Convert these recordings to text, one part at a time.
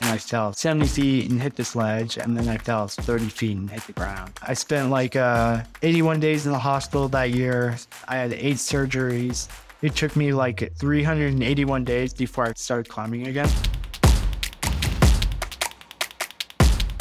And I fell 70 feet and hit this ledge, and then I fell 30 feet and hit the ground. I spent like uh, 81 days in the hospital that year. I had eight surgeries. It took me like 381 days before I started climbing again.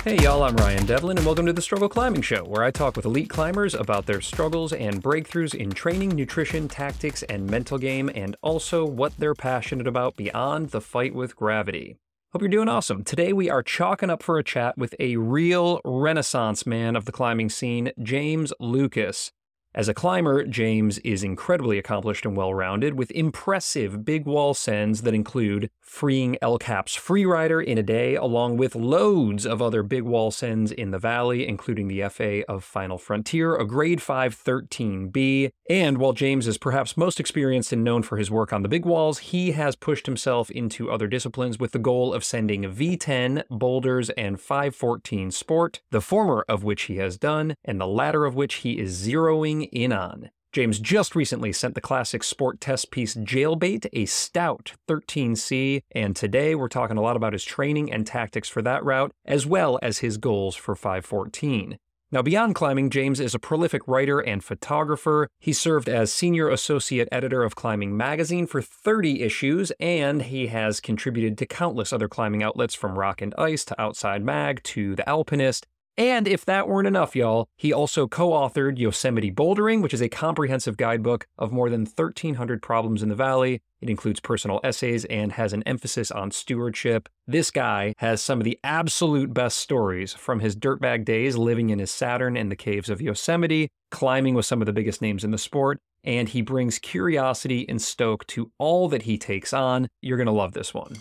Hey y'all, I'm Ryan Devlin, and welcome to the Struggle Climbing Show, where I talk with elite climbers about their struggles and breakthroughs in training, nutrition, tactics, and mental game, and also what they're passionate about beyond the fight with gravity. Hope you're doing awesome. Today we are chalking up for a chat with a real renaissance man of the climbing scene, James Lucas. As a climber, James is incredibly accomplished and well rounded, with impressive big wall sends that include freeing El Cap's Freerider in a day, along with loads of other big wall sends in the valley, including the FA of Final Frontier, a grade 5 13B. And while James is perhaps most experienced and known for his work on the big walls, he has pushed himself into other disciplines with the goal of sending V10, boulders, and 514 sport, the former of which he has done, and the latter of which he is zeroing in on. James just recently sent the classic sport test piece Jailbait, a stout 13C, and today we're talking a lot about his training and tactics for that route, as well as his goals for 514. Now, beyond climbing, James is a prolific writer and photographer. He served as senior associate editor of Climbing Magazine for 30 issues, and he has contributed to countless other climbing outlets from Rock and Ice to Outside Mag to The Alpinist. And if that weren't enough, y'all, he also co authored Yosemite Bouldering, which is a comprehensive guidebook of more than 1,300 problems in the valley. It includes personal essays and has an emphasis on stewardship. This guy has some of the absolute best stories from his dirtbag days living in his Saturn in the caves of Yosemite, climbing with some of the biggest names in the sport, and he brings curiosity and stoke to all that he takes on. You're going to love this one.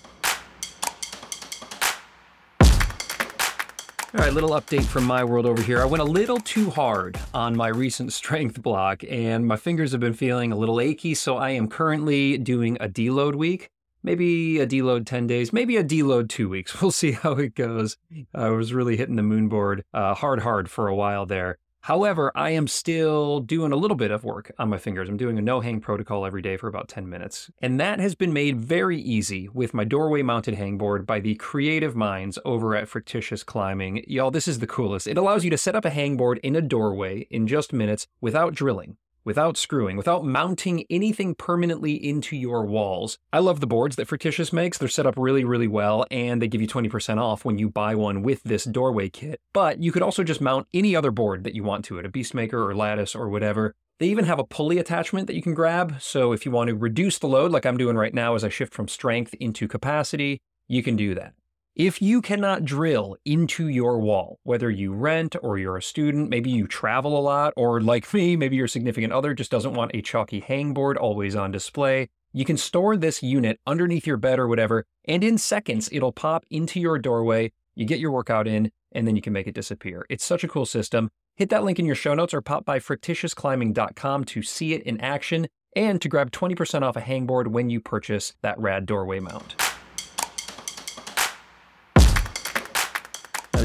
All right, little update from my world over here. I went a little too hard on my recent strength block, and my fingers have been feeling a little achy, so I am currently doing a deload week. Maybe a deload 10 days, maybe a deload two weeks. We'll see how it goes. I was really hitting the moon board uh, hard, hard for a while there. However, I am still doing a little bit of work on my fingers. I'm doing a no hang protocol every day for about 10 minutes. And that has been made very easy with my doorway mounted hangboard by the creative minds over at Frictitious Climbing. Y'all, this is the coolest. It allows you to set up a hangboard in a doorway in just minutes without drilling without screwing, without mounting anything permanently into your walls. I love the boards that Frictitious makes. They're set up really, really well, and they give you 20% off when you buy one with this doorway kit. But you could also just mount any other board that you want to it, a Beastmaker or Lattice or whatever. They even have a pulley attachment that you can grab, so if you want to reduce the load, like I'm doing right now as I shift from strength into capacity, you can do that. If you cannot drill into your wall, whether you rent or you're a student, maybe you travel a lot, or like me, maybe your significant other just doesn't want a chalky hangboard always on display, you can store this unit underneath your bed or whatever, and in seconds it'll pop into your doorway. You get your workout in, and then you can make it disappear. It's such a cool system. Hit that link in your show notes or pop by frictitiousclimbing.com to see it in action and to grab 20% off a hangboard when you purchase that rad doorway mount.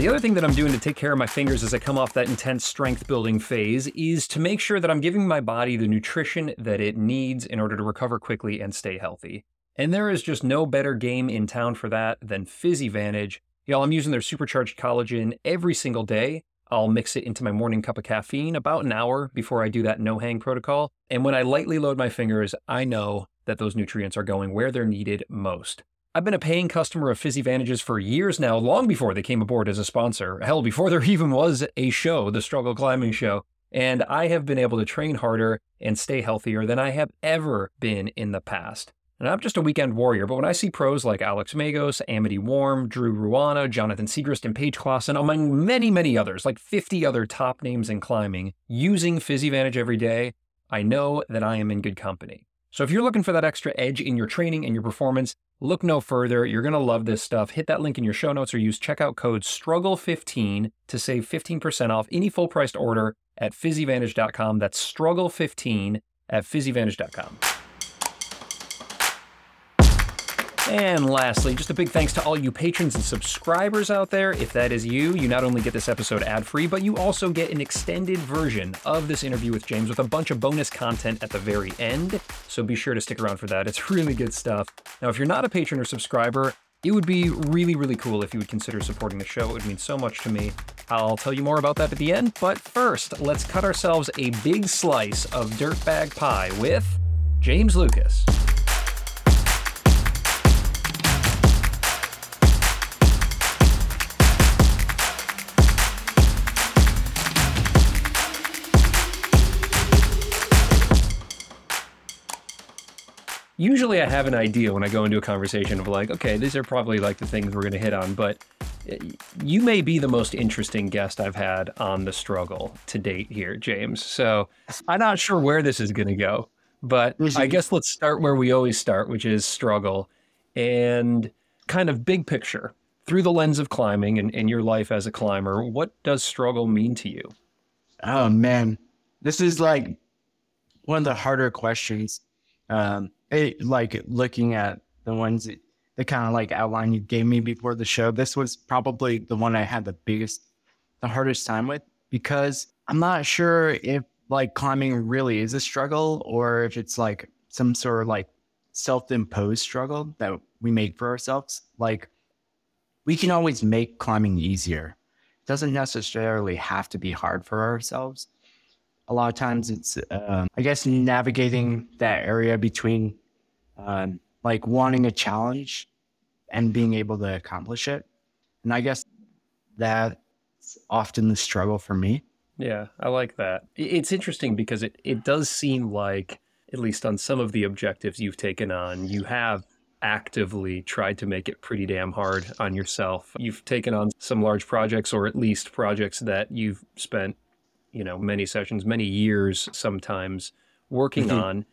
The other thing that I'm doing to take care of my fingers as I come off that intense strength building phase is to make sure that I'm giving my body the nutrition that it needs in order to recover quickly and stay healthy. And there is just no better game in town for that than PhysiVantage. Y'all, I'm using their supercharged collagen every single day. I'll mix it into my morning cup of caffeine about an hour before I do that no hang protocol. And when I lightly load my fingers, I know that those nutrients are going where they're needed most. I've been a paying customer of PhysiVantages for years now, long before they came aboard as a sponsor. Hell, before there even was a show, the Struggle Climbing Show. And I have been able to train harder and stay healthier than I have ever been in the past. And I'm just a weekend warrior, but when I see pros like Alex Megos, Amity Warme, Drew Ruana, Jonathan Siegrist, and Paige Claassen, among many, many others, like 50 other top names in climbing, using PhysiVantage every day, I know that I am in good company. So if you're looking for that extra edge in your training and your performance, look no further. You're going to love this stuff. Hit that link in your show notes or use checkout code STRUGGLE15 to save 15% off any full priced order at physivantage.com. That's STRUGGLE15 at physivantage.com. And lastly, just a big thanks to all you patrons and subscribers out there. If that is you, you not only get this episode ad free, but you also get an extended version of this interview with James with a bunch of bonus content at the very end. So be sure to stick around for that. It's really good stuff. Now, if you're not a patron or subscriber, it would be really, really cool if you would consider supporting the show. It would mean so much to me. I'll tell you more about that at the end, but first, let's cut ourselves a big slice of dirtbag pie with James Lucas. Usually I have an idea when I go into a conversation of like, okay, these are probably like the things we're going to hit on, but eh, you may be the most interesting guest I've had on the struggle to date here, James. So I'm not sure where this is going to go, but I guess let's start where we always start, which is struggle and kind of big picture through the lens of climbing and, and your life as a climber. What does struggle mean to you? Oh, man. This is like one of the harder questions. Um, it, like looking at the ones that, that kind of like outline you gave me before the show, this was probably the one I had the biggest, the hardest time with because I'm not sure if like climbing really is a struggle or if it's like some sort of like self-imposed struggle that we make for ourselves. Like we can always make climbing easier. It doesn't necessarily have to be hard for ourselves a lot of times it's um, i guess navigating that area between um, like wanting a challenge and being able to accomplish it. And i guess that's often the struggle for me. Yeah i like that. It's interesting because it, it does seem like at least on some of the objectives you've taken on you have actively tried to make it pretty damn hard on yourself. You've taken on some large projects, or at least projects that you've spent you know many sessions, many years sometimes working mm-hmm. on.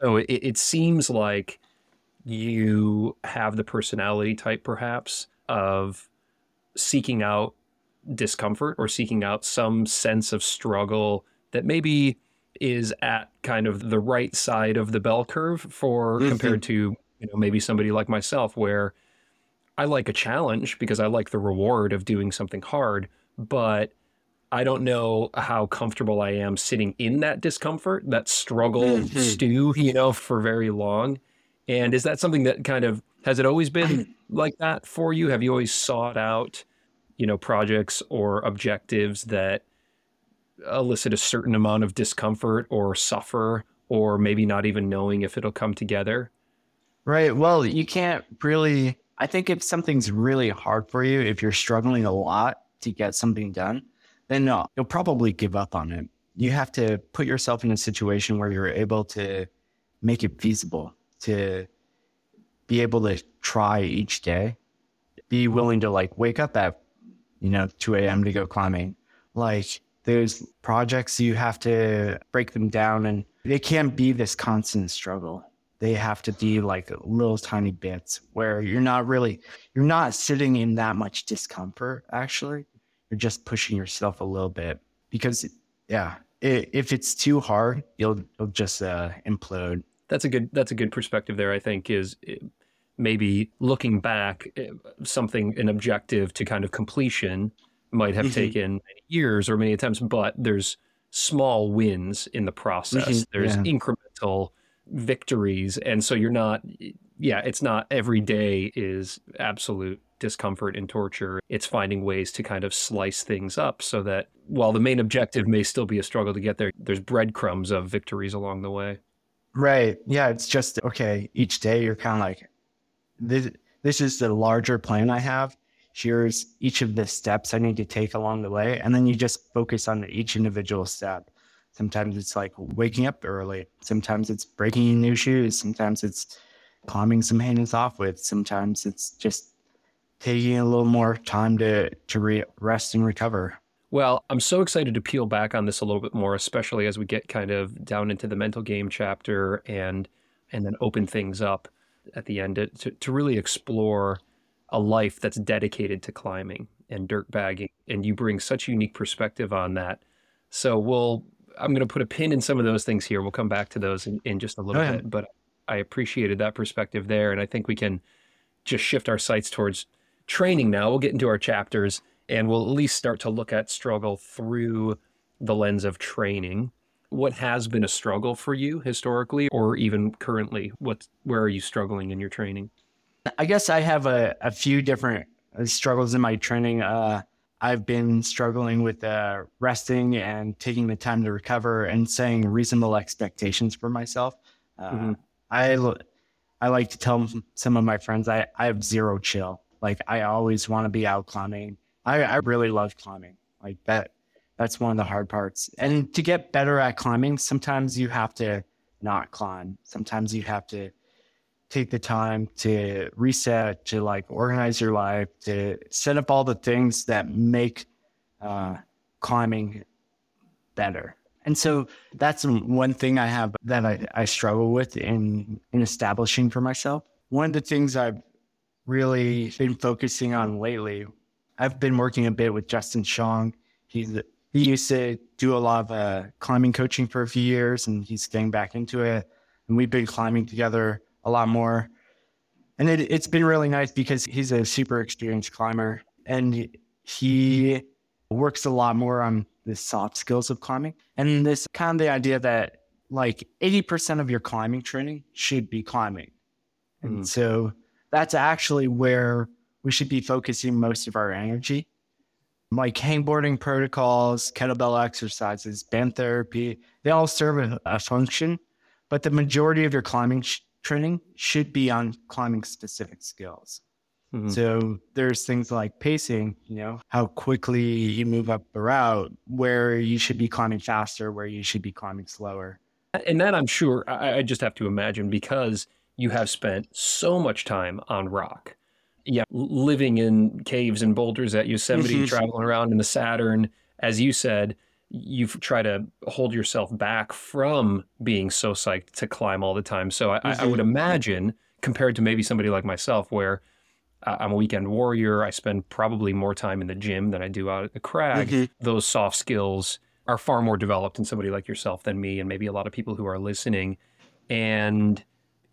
So it, it seems like you have the personality type, perhaps, of seeking out discomfort or seeking out some sense of struggle that maybe is at kind of the right side of the bell curve for mm-hmm. compared to you know maybe somebody like myself where I like a challenge because I like the reward of doing something hard, but I don't know how comfortable I am sitting in that discomfort, that struggle mm-hmm. stew, you know, for very long. And is that something that kind of has it always been like that for you? Have you always sought out, you know, projects or objectives that elicit a certain amount of discomfort or suffer or maybe not even knowing if it'll come together? Right. Well, you can't really I think if something's really hard for you, if you're struggling a lot to get something done, then no, you'll probably give up on it. You have to put yourself in a situation where you're able to make it feasible, to be able to try each day, be willing to like wake up at, you know, 2 a.m. to go climbing. Like there's projects you have to break them down and they can't be this constant struggle. They have to be like little tiny bits where you're not really, you're not sitting in that much discomfort actually you're just pushing yourself a little bit because yeah if it's too hard you'll you'll just uh, implode that's a good that's a good perspective there i think is eh, maybe looking back eh, something an objective to kind of completion might have mm-hmm. taken years or many attempts but there's small wins in the process mm-hmm. there's yeah. incremental victories and so you're not yeah it's not every day is absolute discomfort and torture. It's finding ways to kind of slice things up so that while the main objective may still be a struggle to get there, there's breadcrumbs of victories along the way. Right. Yeah. It's just, okay, each day you're kind of like, this, this is the larger plan I have. Here's each of the steps I need to take along the way. And then you just focus on each individual step. Sometimes it's like waking up early. Sometimes it's breaking new shoes. Sometimes it's climbing some hands off with. Sometimes it's just taking a little more time to to re- rest and recover. Well, I'm so excited to peel back on this a little bit more, especially as we get kind of down into the mental game chapter and and then open things up at the end to, to really explore a life that's dedicated to climbing and dirt bagging. And you bring such unique perspective on that. So we'll I'm going to put a pin in some of those things here. We'll come back to those in, in just a little bit. But I appreciated that perspective there, and I think we can just shift our sights towards training now. We'll get into our chapters and we'll at least start to look at struggle through the lens of training. What has been a struggle for you historically or even currently? What where are you struggling in your training? I guess I have a, a few different uh, struggles in my training. Uh, I've been struggling with uh, resting and taking the time to recover and setting reasonable expectations for myself. Uh, mm-hmm. I I like to tell some of my friends I, I have zero chill. Like I always want to be out climbing. I, I really love climbing. Like that that's one of the hard parts. And to get better at climbing, sometimes you have to not climb. Sometimes you have to take the time to reset, to like organize your life, to set up all the things that make uh, climbing better. And so that's one thing I have that I, I struggle with in, in establishing for myself. One of the things I've really been focusing on lately, I've been working a bit with Justin Shong. He's he used to do a lot of uh, climbing coaching for a few years, and he's getting back into it. And we've been climbing together a lot more. And it, it's been really nice because he's a super experienced climber and he works a lot more on the soft skills of climbing. And this kind of the idea that like 80% of your climbing training should be climbing. And mm. so that's actually where we should be focusing most of our energy. Like hangboarding protocols, kettlebell exercises, band therapy, they all serve a, a function, but the majority of your climbing sh- training should be on climbing specific skills. Mm-hmm. So there's things like pacing, you know, how quickly you move up a route, where you should be climbing faster, where you should be climbing slower. And that I'm sure I, I just have to imagine because you have spent so much time on rock. Yeah, living in caves and boulders at Yosemite, mm-hmm. traveling around in the Saturn, as you said, you try to hold yourself back from being so psyched to climb all the time. So I, mm-hmm. I would imagine, compared to maybe somebody like myself, where I'm a weekend warrior, I spend probably more time in the gym than I do out at the crag. Mm-hmm. Those soft skills are far more developed in somebody like yourself than me, and maybe a lot of people who are listening. And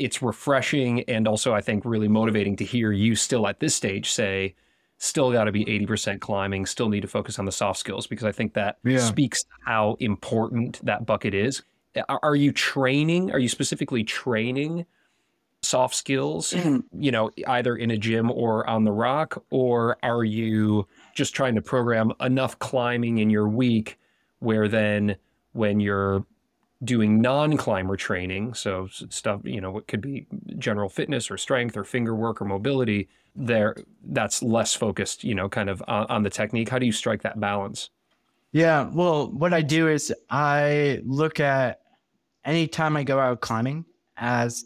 it's refreshing and also, I think, really motivating to hear you still at this stage say, still got to be 80% climbing, still need to focus on the soft skills because I think that yeah. speaks how important that bucket is. Are you training? Are you specifically training soft skills, mm-hmm. you know, either in a gym or on the rock? Or are you just trying to program enough climbing in your week where then when you're doing non-climber training, so stuff, you know, what could be general fitness or strength or finger work or mobility, there that's less focused, you know, kind of on, on the technique. How do you strike that balance? Yeah, well, what I do is I look at any time I go out climbing as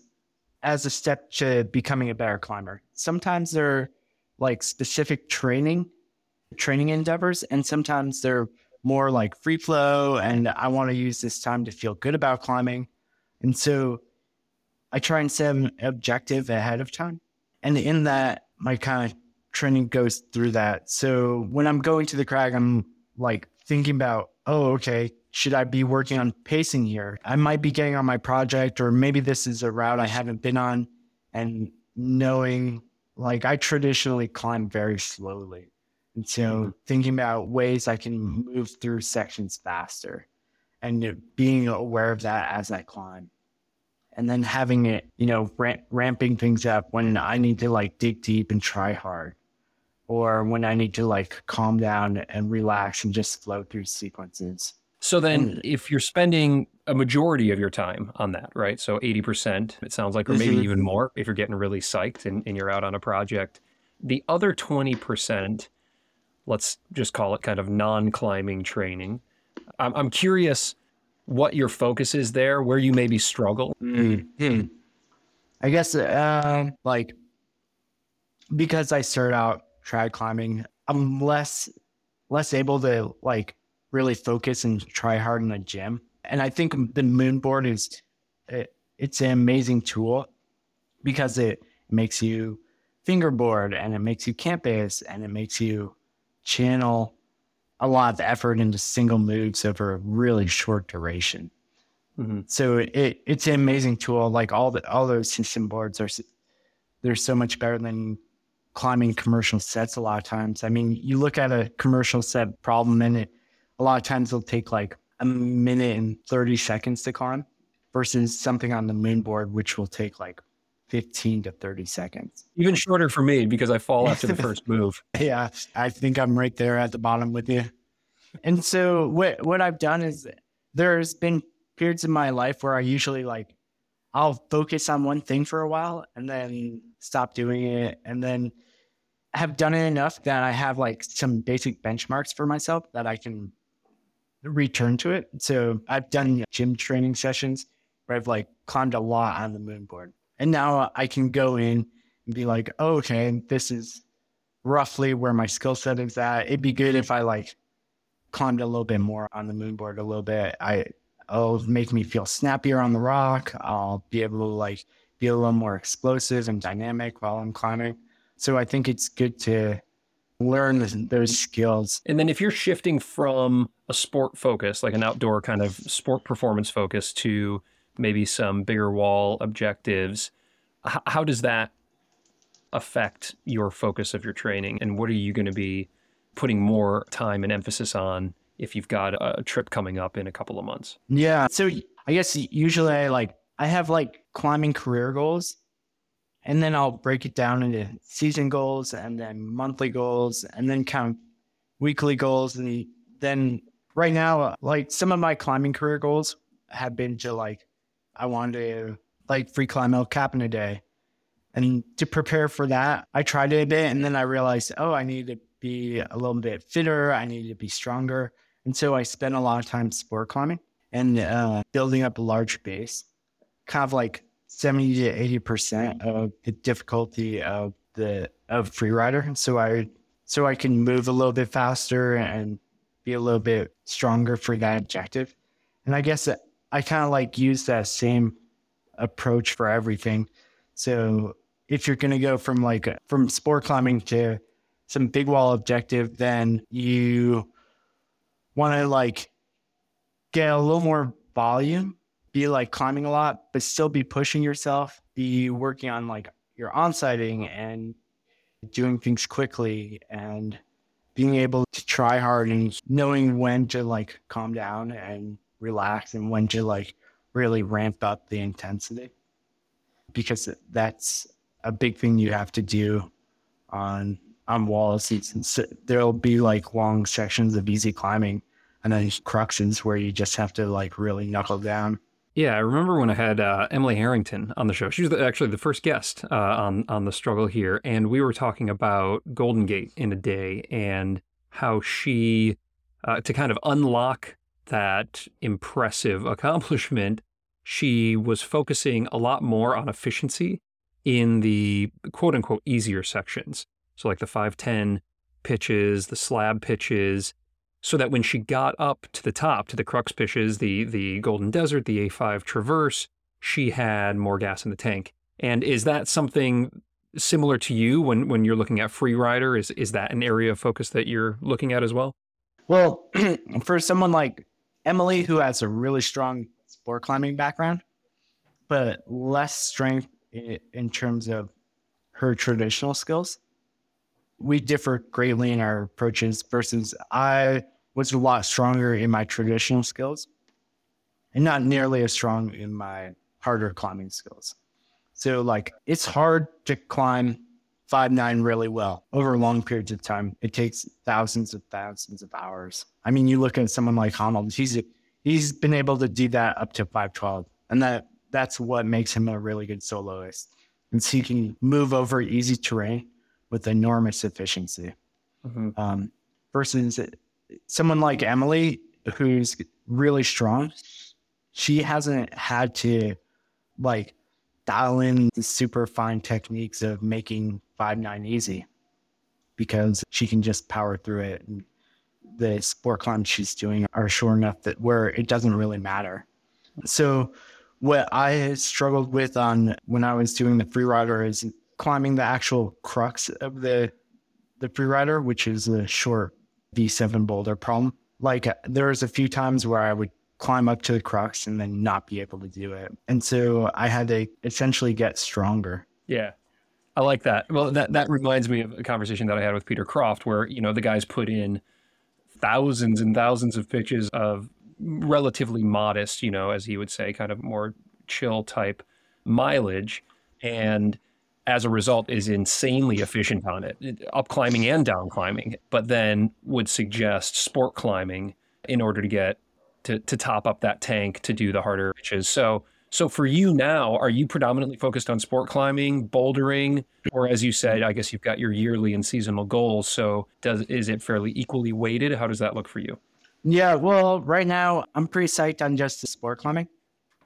as a step to becoming a better climber. Sometimes they're like specific training training endeavors and sometimes they're more like free flow and I want to use this time to feel good about climbing. And so I try and set an objective ahead of time. And in that, my kind of training goes through that. So when I'm going to the crag, I'm like thinking about, oh, okay, should I be working on pacing here? I might be getting on my project, or maybe this is a route I haven't been on. And knowing, like, I traditionally climb very slowly. And so thinking about ways I can move through sections faster and being aware of that as I climb. And then having it, you know, ramp, ramping things up when I need to like dig deep and try hard, or when I need to like calm down and relax and just flow through sequences. So then, and, if you're spending a majority of your time on that, right? So 80%, it sounds like, or maybe mm-hmm. even more if you're getting really psyched and, and you're out on a project. The other 20%, let's just call it kind of non-climbing training. I'm, I'm curious what your focus is there, where you maybe struggle. Mm-hmm. I guess uh, like because I started out trad climbing, I'm less less able to like really focus and try hard in the gym. And I think the moonboard is it, it's an amazing tool because it makes you fingerboard and it makes you campus and it makes you channel a lot of effort into single moves over a really short duration. Mm-hmm. So it, it's an amazing tool. Like all the all those system boards are they're so much better than climbing commercial sets a lot of times. I mean, you look at a commercial set problem and it a lot of times it'll take like a minute and 30 seconds to climb versus something on the moon board, which will take like 15 to 30 seconds. Even shorter for me because I fall after the first move. Yeah, I think I'm right there at the bottom with you. And so what what I've done is there's been periods in my life where I usually like I'll focus on one thing for a while and then stop doing it and then have done it enough that I have like some basic benchmarks for myself that I can return to it. So I've done gym training sessions where I've like climbed a lot on the moon board. And now I can go in and be like, oh, okay, this is roughly where my skill set is at. It'd be good if I like climbed a little bit more on the moon board a little bit. I it'll make me feel snappier on the rock. I'll be able to like be a little more explosive and dynamic while I'm climbing. So I think it's good to learn those skills. And then if you're shifting from a sport focus, like an outdoor kind of sport performance focus, to maybe some bigger wall objectives, h- how does that affect your focus of your training? And what are you going to be putting more time and emphasis on if you've got a trip coming up in a couple of months? Yeah. So I guess usually I like, I have like climbing career goals and then I'll break it down into season goals and then monthly goals and then kind of weekly goals. And then right now, uh, like some of my climbing career goals have been to like, I wanted to like free climb El Cap in a day. And to prepare for that, I tried it a bit and then I realized, oh, I need to be a little bit fitter. I need to be stronger. And so I spent a lot of time sport climbing and uh, building up a large base, kind of like 70 to 80 percent of the difficulty of the of freerider. So I so I can move a little bit faster and be a little bit stronger for that objective. And I guess I kind of like use that same approach for everything. So if you're going to go from like from sport climbing to some big wall objective, then you want to like get a little more volume be like climbing a lot, but still be pushing yourself, be working on like your onsighting and doing things quickly and being able to try hard and knowing when to like calm down and relax and when to like really ramp up the intensity because that's a big thing you have to do on on walls there'll be like long sections of easy climbing and then cruxes where you just have to like really knuckle down yeah, I remember when I had uh, Emily Harrington on the show. She was actually the first guest uh, on on the struggle here, and we were talking about Golden Gate in a day and how she uh, to kind of unlock that impressive accomplishment. She was focusing a lot more on efficiency in the quote unquote easier sections. So like the five ten pitches, the slab pitches, so that when she got up to the top, to the crux pitches, the the Golden Desert, the A5 Traverse, she had more gas in the tank. And is that something similar to you when when you're looking at Freerider? Is is that an area of focus that you're looking at as well? Well, for someone like Emily, who has a really strong sport climbing background, but less strength in terms of her traditional skills, we differ greatly in our approaches versus I was a lot stronger in my traditional skills and not nearly as strong in my harder climbing skills. So like it's hard to climb five nine really well over long periods of time. It takes thousands of thousands of hours. I mean, you look at someone like Honnold, he's he's been able to do that up to five twelve. And that that's what makes him a really good soloist. And so he can move over easy terrain with enormous efficiency. Mm-hmm. Um, versus someone like Emily, who's really strong, she hasn't had to like dial in the super fine techniques of making five nine easy because she can just power through it. And the sport climbs she's doing are sure enough that where it doesn't really matter. So what I struggled with on when I was doing the Freerider is climbing the actual crux of the the freerider, which is the short V7 boulder problem. Like uh, there was a few times where I would climb up to the crux and then not be able to do it. And so I had to essentially get stronger. Yeah. I like that. Well, that that reminds me of a conversation that I had with Peter Croft, where you know the guys put in thousands and thousands of pitches of relatively modest, you know, as he would say, kind of more chill type mileage, and as a result is insanely efficient on it, up climbing and down climbing, but then would suggest sport climbing in order to get to, to top up that tank to do the harder pitches. So so for you now, are you predominantly focused on sport climbing, bouldering, or as you said, I guess you've got your yearly and seasonal goals. So does is it fairly equally weighted? How does that look for you? Yeah, well, right now I'm pretty psyched on just the sport climbing.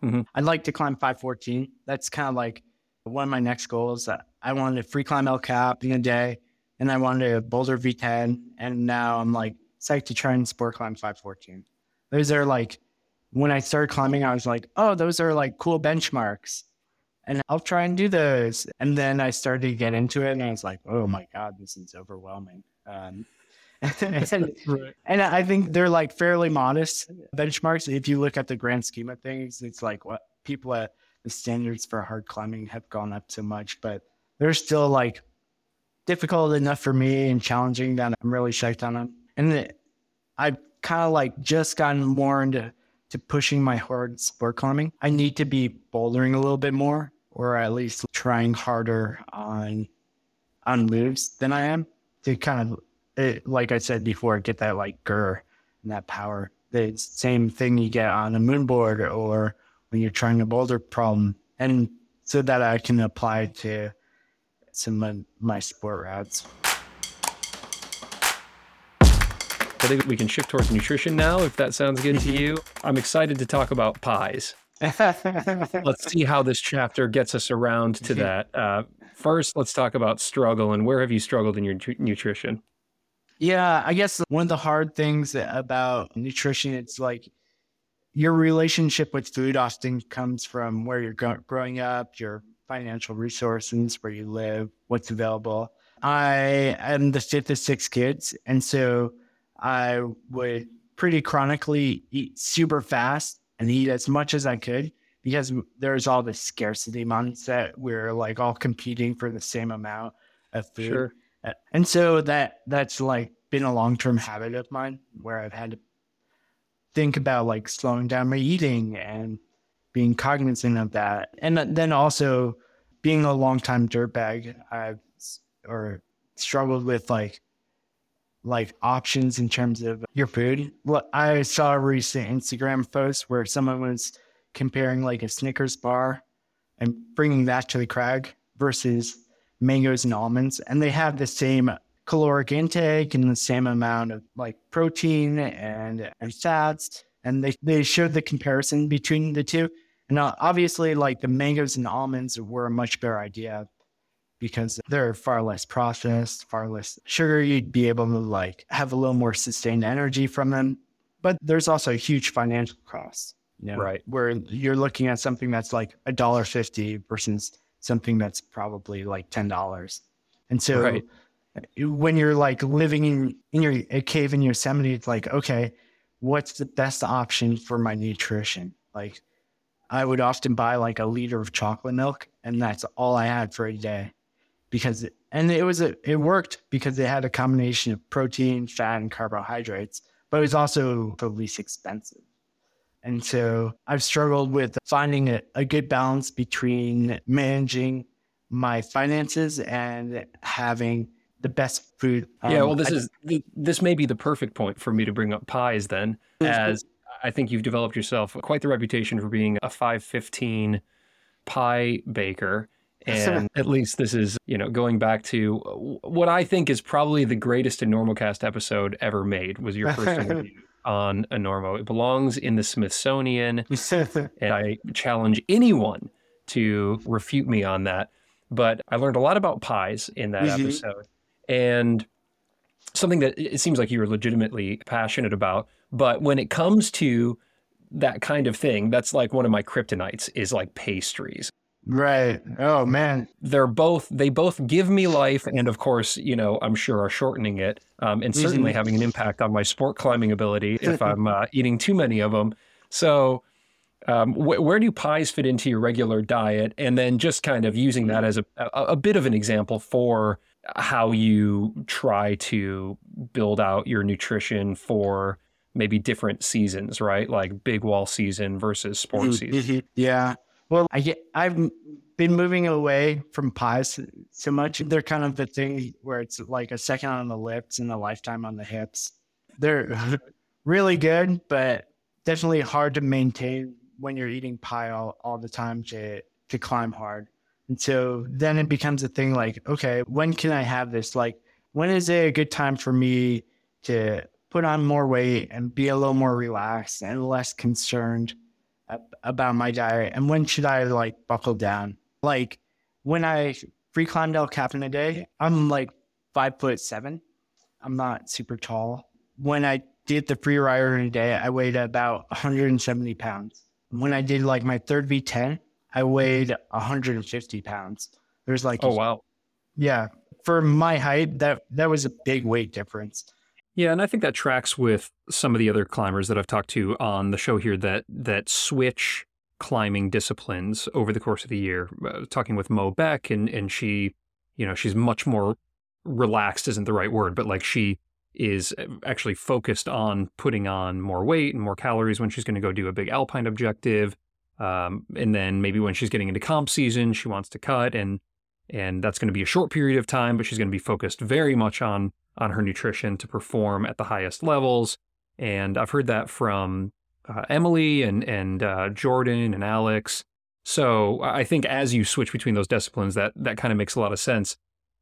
Mm-hmm. I'd like to climb 514. That's kind of like one of my next goals. I wanted to free climb El Cap in a day, and I wanted to boulder V10, and now I'm like psyched to try and sport climb 514. Those are like when I started climbing, I was like, oh, those are like cool benchmarks. And I'll try and do those. And then I started to get into it and I was like, oh my God, this is overwhelming. Um, and, and, I think they're like fairly modest benchmarks. If you look at the grand scheme of things, it's like what people at the standards for hard climbing have gone up so much, but they're still like difficult enough for me and challenging that I'm really psyched on them. And I've kind of like just gotten more into to pushing my hard sport climbing. I need to be bouldering a little bit more, or at least trying harder on on moves than I am to kind of, eh, it, like I said before, get that like gur and that power. The same thing you get on a moonboard or when you're trying a boulder problem, and so that I can apply to some of my sport routes. I think we can shift towards nutrition now, if that sounds good to you. I'm excited to talk about pies. let's see how this chapter gets us around to that. Uh, first, let's talk about struggle and where have you struggled in your nutrition? Yeah, I guess one of the hard things about nutrition, it's like your relationship with food often comes from where you're growing up, your financial resources, where you live, what's available. I am the fifth of six kids. And so I would pretty chronically eat super fast and eat as much as I could because there's all this scarcity mindset. we're like all competing for the same amount of food. Sure. And so that that's like been a long term habit of mine where I've had to think about like slowing down my eating and being cognizant of that. And then also being a long time dirtbag, I've or struggled with like like options in terms of your food. Well, I saw a recent Instagram post where someone was comparing like a Snickers bar and bringing that to the crag versus mangoes and almonds, and they have the same caloric intake and the same amount of like protein and, and fats, and they they showed the comparison between the two. And uh, obviously, like the mangoes and almonds were a much better idea because they're far less processed, far less sugar. You'd be able to like have a little more sustained energy from them. But there's also a huge financial cost. You know, right. Where you're looking at something that's like a dollar fifty versus something that's probably like ten dollars. And so right. when you're like living in, in your a cave in Yosemite, it's like, okay, what's the best option for my nutrition? Like I would often buy like a liter of chocolate milk and that's all I had for a day because it, and it was a, it worked because it had a combination of protein, fat, and carbohydrates, but it was also the least expensive. And so I've struggled with finding a, a good balance between managing my finances and having the best food. Um, yeah, well, this I, is this may be the perfect point for me to bring up pies then, as I think you've developed yourself quite the reputation for being a 515 pie baker and at least this is, you know, going back to what I think is probably the greatest Enormocast episode ever made was your first interview on Enormo. It belongs in the Smithsonian. and I challenge anyone to refute me on that. But I learned a lot about pies in that mm-hmm. episode. And something that it seems like you're legitimately passionate about. But when it comes to that kind of thing, that's like one of my kryptonites is like pastries. Right. Oh man. They're both they both give me life and of course, you know, I'm sure are shortening it um, and certainly mm-hmm. having an impact on my sport climbing ability if I'm uh, eating too many of them. So Um, wh- where do pies fit into your regular diet? And then just kind of using that as a, a, a bit of an example for how you try to build out your nutrition for maybe different seasons, right? Like big wall season versus sports Mhm, season. Yeah. Well, I get, I've been moving away from pies so much. They're kind of the thing where it's like a second on the lips and a lifetime on the hips. They're really good, but definitely hard to maintain when you're eating pie all, all the time to, to climb hard. And so then it becomes a thing like, okay, when can I have this? Like, when is it a good time for me to put on more weight and be a little more relaxed and less concerned about my diet? And when should I like buckle down? Like when I free climbed El Capitan a day, I'm like five foot seven. I'm not super tall. When I did the Freerider in a day, I weighed about 170 pounds. When I did like my third V10, I weighed 150 pounds. There's like, Oh wow. yeah, for my height, that that was a big weight difference. Yeah, and I think that tracks with some of the other climbers that I've talked to on the show here that that switch climbing disciplines over the course of the year. Uh, talking with Mo Beck, and and she, you know, she's much more relaxed isn't the right word, but like she is uh, actually focused on putting on more weight and more calories when she's going to go do a big alpine objective. Um, and then maybe when she's getting into comp season, she wants to cut and and that's going to be a short period of time, but she's going to be focused very much on on her nutrition to perform at the highest levels. And I've heard that from uh, Emily and and uh, Jordan and Alex. So I think as you switch between those disciplines, that that kind of makes a lot of sense.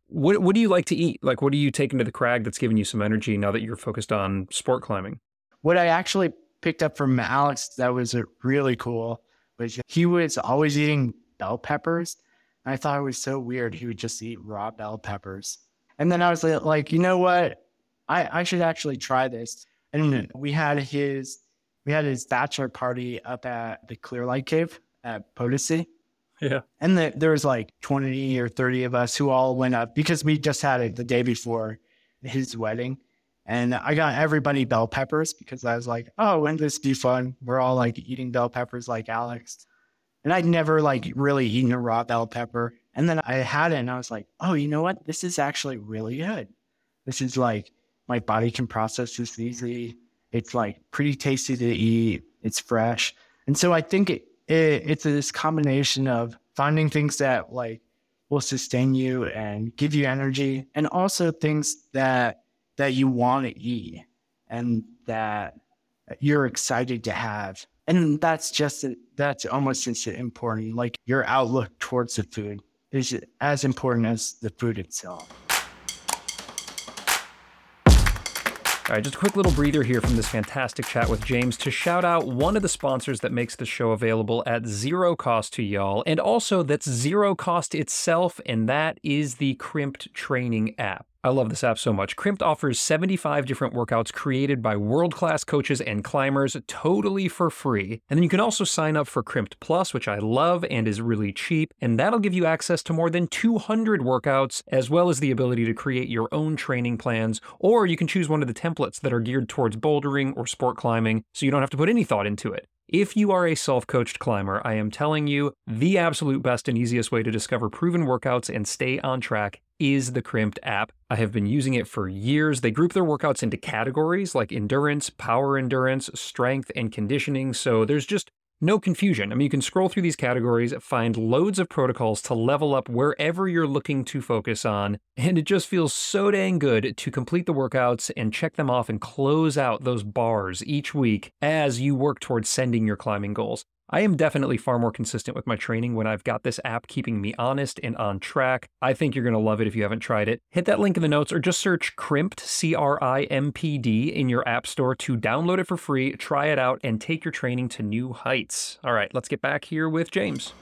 What what do you like to eat? Like what do you take into the crag that's giving you some energy now that you're focused on sport climbing? What I actually picked up from Alex that was uh, really cool was he was always eating bell peppers. I thought it was so weird. He would just eat raw bell peppers. And then I was like, you know what? I, I should actually try this. And we had his we had his bachelor party up at the Clear Light Cave at Potosi. Yeah. And the, there was like 20 or 30 of us who all went up because we just had it the day before his wedding. And I got everybody bell peppers because I was like, oh, wouldn't this be fun? We're all like eating bell peppers like Alex. And I'd never like really eaten a raw bell pepper. And then I had it and I was like, oh, you know what? This is actually really good. This is like my body can process this easily. It's like pretty tasty to eat. It's fresh. And so I think it, it it's this combination of finding things that like will sustain you and give you energy and also things that that you want to eat and that you're excited to have and that's just that's almost important like your outlook towards the food is as important as the food itself All right, just a quick little breather here from this fantastic chat with James to shout out one of the sponsors that makes the show available at zero cost to y'all, and also that's zero cost itself, and that is the Crimpd Training app. I love this app so much. Crimpd offers 75 different workouts created by world class coaches and climbers totally for free. And then you can also sign up for Crimpd Plus, which I love and is really cheap. And that'll give you access to more than 200 workouts, as well as the ability to create your own training plans. Or you can choose one of the templates that are geared towards bouldering or sport climbing, so you don't have to put any thought into it. If you are a self coached climber, I am telling you the absolute best and easiest way to discover proven workouts and stay on track is the Crimpd app. I have been using it for years. They group their workouts into categories like endurance, power endurance, strength, and conditioning. So there's just no confusion. I mean, you can scroll through these categories, find loads of protocols to level up wherever you're looking to focus on, and it just feels so dang good to complete the workouts and check them off and close out those bars each week as you work towards sending your climbing goals. I am definitely far more consistent with my training when I've got this app keeping me honest and on track. I think you're going to love it if you haven't tried it. Hit that link in the notes or just search Crimpd, C R I M P D, in your app store to download it for free, try it out, and take your training to new heights. All right, let's get back here with James.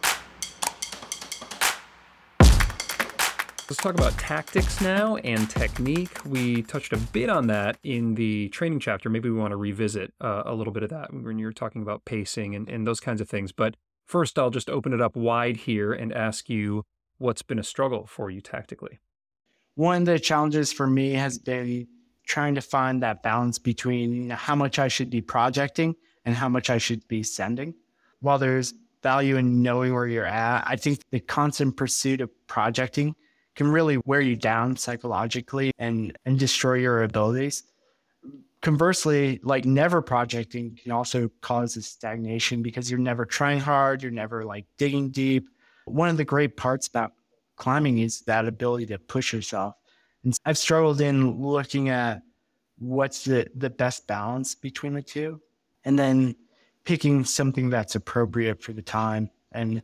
Let's talk about tactics now and technique. We touched a bit on that in the training chapter. Maybe we want to revisit uh, a little bit of that when you're talking about pacing and, and those kinds of things. But first, I'll just open it up wide here and ask you what's been a struggle for you tactically. One of the challenges for me has been trying to find that balance between how much I should be projecting and how much I should be sending. while there's value in knowing where you're at, I think the constant pursuit of projecting can really wear you down psychologically and and destroy your abilities. Conversely, like never projecting can also cause a stagnation because you're never trying hard, you're never like digging deep. One of the great parts about climbing is that ability to push yourself. And I've struggled in looking at what's the, the best balance between the two and then picking something that's appropriate for the time and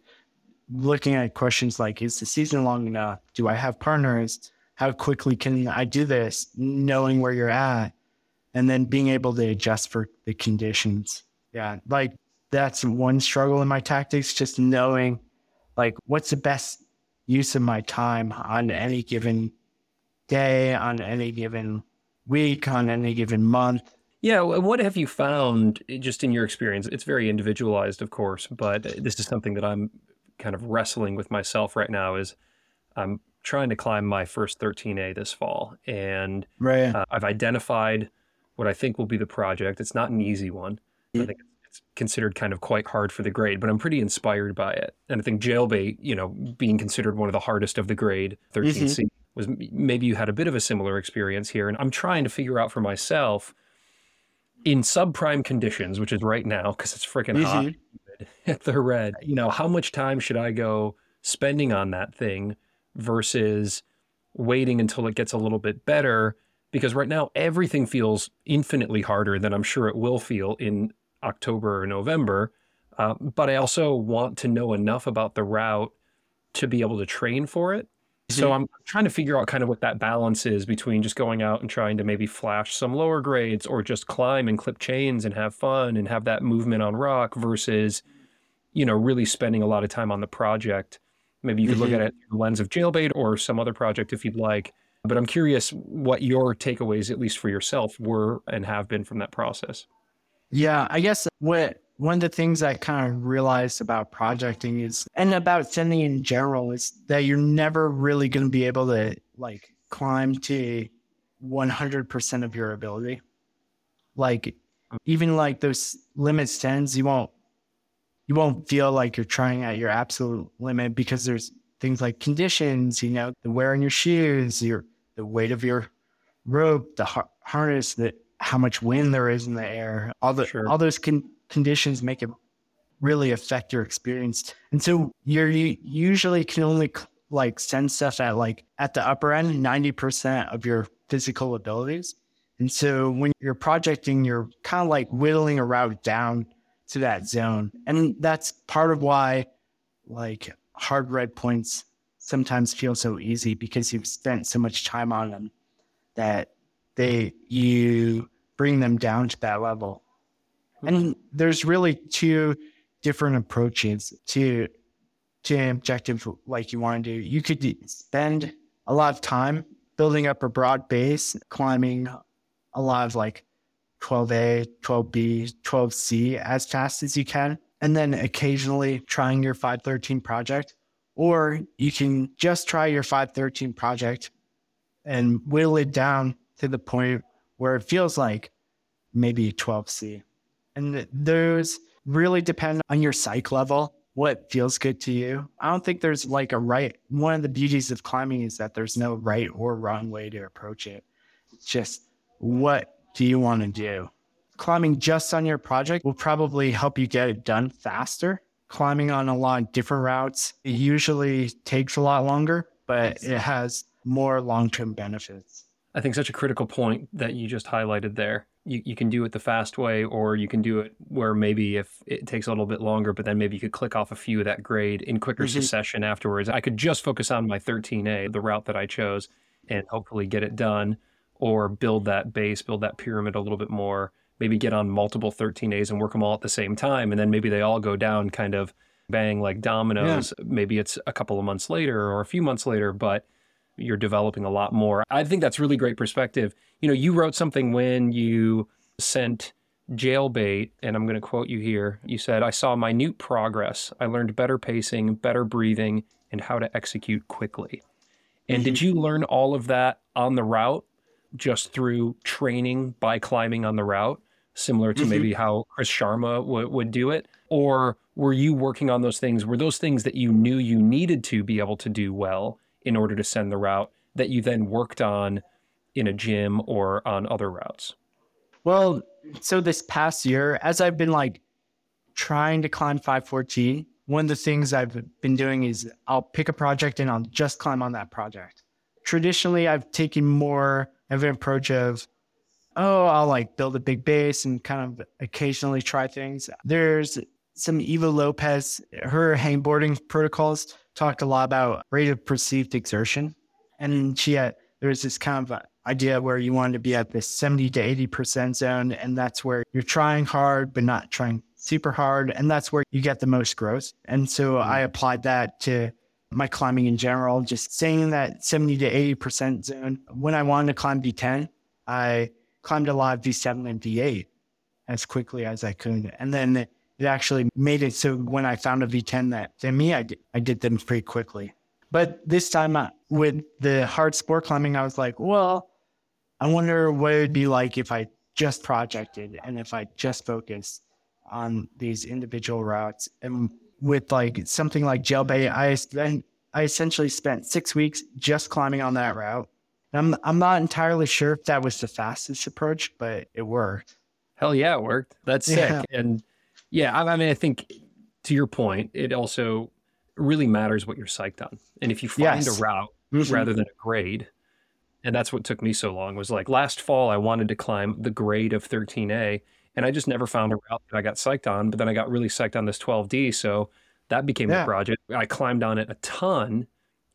looking at questions like is the season long enough? Do i have partners? How quickly can i do this? Knowing where you're at and then being able to adjust for the conditions. Yeah like that's one struggle in my tactics just knowing like what's the best use of my time on any given day on any given week on any given month. Yeah, what have you found eh, just in your experience? It's very individualized, of course, but this is something that I'm kind of wrestling with myself right now is I'm trying to climb my first 13A this fall and right. uh, I've identified what I think will be the project. It's not an easy one. I think it's considered kind of quite hard for the grade, but I'm pretty inspired by it. And I think jailbait, you know, being considered one of the hardest of the grade 13C mm-hmm. was maybe you had a bit of a similar experience here and I'm trying to figure out for myself in subprime conditions, which is right now because it's freaking mm-hmm. hot at the red. You know, how much time should I go spending on that thing versus waiting until it gets a little bit better? Because right now everything feels infinitely harder than I'm sure it will feel in October or November. Uh, but I also want to know enough about the route to be able to train for it so mm-hmm. I'm trying to figure out kind of what that balance is between just going out and trying to maybe flash some lower grades or just climb and clip chains and have fun and have that movement on rock versus, you know, really spending a lot of time on the project. Maybe you could mm-hmm. look at it through the lens of jailbait or some other project if you'd like. But I'm curious what your takeaways, at least for yourself, were and have been from that process. Yeah, I guess what one of the things I kind of realized about projecting is, and about sending in general, is that you're never really going to be able to like climb to 100% of your ability. Like, even like those limit stands, you won't, you won't feel like you're trying at your absolute limit because there's things like conditions, you know, the wear on your shoes, your, the weight of your rope, the har- harness, the, how much wind there is in the air, all the, sure. all those can conditions make it really affect your experience. And so you're you usually can only like send stuff at like at the upper end, 90% of your physical abilities. And so when you're projecting, you're kind of like whittling a route down to that zone. And that's part of why like hard red points sometimes feel so easy because you've spent so much time on them that they you bring them down to that level. And there's really two different approaches to to an objective like you want to do. You could spend a lot of time building up a broad base, climbing a lot of like 12A, 12B, 12C as fast as you can, and then occasionally trying your 513 project. Or you can just try your 513 project and whittle it down to the point where it feels like maybe 12C. And those really depend on your psych level, what feels good to you. I don't think there's like a right. One of the beauties of climbing is that there's no right or wrong way to approach it. It's just what do you want to do? Climbing just on your project will probably help you get it done faster. Climbing on a lot of different routes, it usually takes a lot longer, but it has more long term benefits. I think such a critical point that you just highlighted there you, you can do it the fast way or you can do it where maybe if it takes a little bit longer but then maybe you could click off a few of that grade in quicker mm-hmm. succession afterwards i could just focus on my 13a the route that i chose and hopefully get it done or build that base build that pyramid a little bit more maybe get on multiple 13as and work them all at the same time and then maybe they all go down kind of bang like dominoes yeah. maybe it's a couple of months later or a few months later but you're developing a lot more. I think that's really great perspective. You know, you wrote something when you sent jailbait, and I'm going to quote you here. You said, I saw minute progress. I learned better pacing, better breathing, and how to execute quickly. And mm-hmm. did you learn all of that on the route just through training by climbing on the route, similar to mm-hmm. maybe how Chris Sharma w- would do it? Or were you working on those things? Were those things that you knew you needed to be able to do well in order to send the route that you then worked on in a gym or on other routes? Well, so this past year, as I've been like trying to climb 514, one of the things I've been doing is I'll pick a project and I'll just climb on that project. Traditionally, I've taken more of an approach of, oh, I'll like build a big base and kind of occasionally try things. There's some Eva Lopez, her hangboarding protocols talked a lot about rate of perceived exertion. And she had, there was this kind of idea where you wanted to be at this 70 to 80% zone. And that's where you're trying hard, but not trying super hard. And that's where you get the most growth. And so mm-hmm. I applied that to my climbing in general, just staying in that 70 to 80% zone. When I wanted to climb V10, I climbed a lot of V7 and V8 as quickly as I could. And then it actually made it so when I found a V10 that to me, I did, I did them pretty quickly. But this time uh, with the hard sport climbing, I was like, well, I wonder what it would be like if I just projected and if I just focused on these individual routes. And with like something like Jailbait, I spent I essentially spent six weeks just climbing on that route. And I'm I'm not entirely sure if that was the fastest approach, but it worked. Hell yeah, it worked. That's sick. Yeah. And yeah, I, I mean, I think to your point, it also really matters what you're psyched on. And if you find yes. a route mm-hmm. rather than a grade, and that's what took me so long was like last fall i wanted to climb the grade of 13a and i just never found a route that i got psyched on but then i got really psyched on this 12d so that became yeah. the project i climbed on it a ton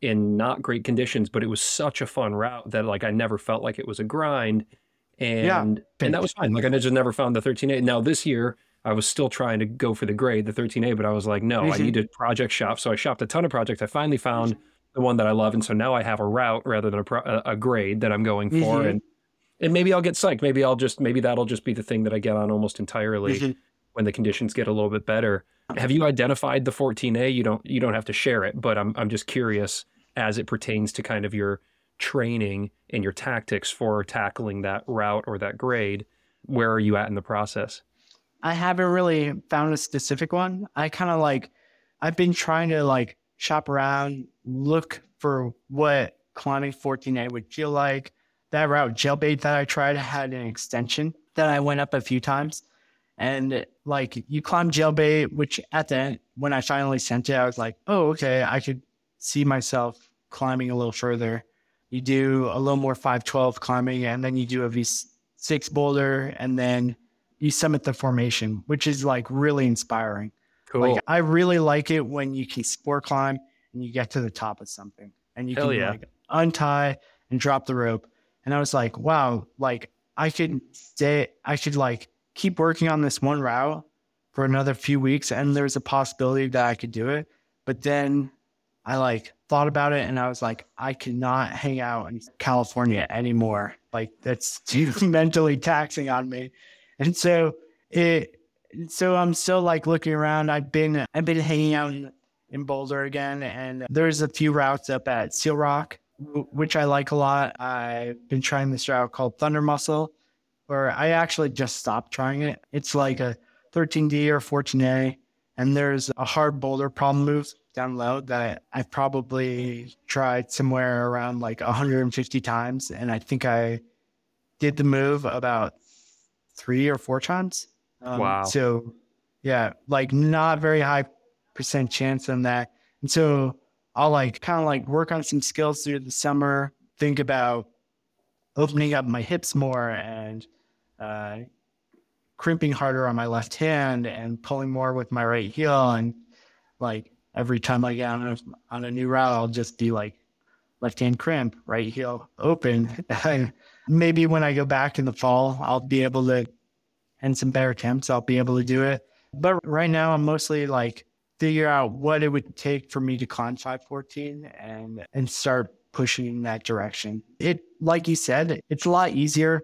in not great conditions but it was such a fun route that like i never felt like it was a grind and yeah. and that was fine like i just never found the 13a now this year I was still trying to go for the grade, the 13A, but I was like, no, mm-hmm. I need to project shop. So I shopped a ton of projects. I finally found the one that I love, and so now I have a route rather than a, pro- a grade that I'm going for, mm-hmm. and and maybe I'll get psyched. Maybe I'll just maybe that'll just be the thing that I get on almost entirely mm-hmm. when the conditions get a little bit better. Have you identified the 14A? You don't you don't have to share it, but I'm I'm just curious as it pertains to kind of your training and your tactics for tackling that route or that grade. Where are you at in the process? I haven't really found a specific one. I kind of like I've been trying to like shop around, look for what climbing 14A would feel like. That route jailbait that I tried had an extension that I went up a few times. And like you climb jailbait, which at the end, when I finally sent it, I was like, oh, okay, I could see myself climbing a little further. You do a little more 512 climbing, and then you do a V6 boulder, and then you summit the formation, which is like really inspiring. Cool. Like I really like it when you can sport climb and you get to the top of something and you Hell can yeah. like untie and drop the rope. And I was like, wow, like I could stay, I could like keep working on this one route for another few weeks and there's a possibility that I could do it. But then I like thought about it and I was like, I cannot hang out in California anymore. Like that's too mentally taxing on me. And so it so I'm still like looking around. I've been I've been hanging out in, in Boulder again, and there's a few routes up at Seal Rock, which I like a lot. I've been trying this route called Thunder Muscle, where I actually just stopped trying it. It's like a 13D or 14A, and there's a hard boulder problem move down low that I've probably tried somewhere around like 150 times, and I think I did the move about three or four times. Um, wow. So, yeah, like not very high percent chance on that. And so I'll like kind of like work on some skills through the summer, think about opening up my hips more and uh, crimping harder on my left hand and pulling more with my right heel. And like every time I get on a, on a new route, I'll just be like left hand crimp, right heel open. and maybe when I go back in the fall, I'll be able to and some better attempts, I'll be able to do it. But right now, I'm mostly like figure out what it would take for me to climb 514 and and start pushing in that direction. It, like you said, it's a lot easier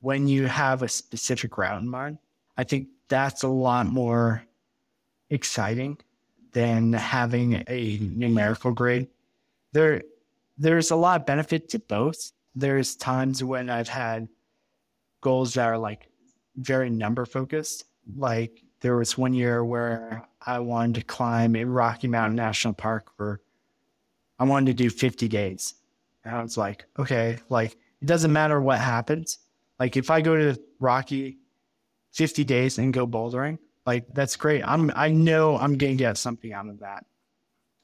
when you have a specific route in mind. I think that's a lot more exciting than having a numerical grade. There, there's a lot of benefit to both. There's times when I've had goals that are like very number focused, like there was one year where I wanted to climb a Rocky Mountain National Park for, I wanted to do 50 days. And I was like, okay, like it doesn't matter what happens. Like if I go to Rocky 50 days and go bouldering, like that's great. I'm, I know I'm going to get something out of that.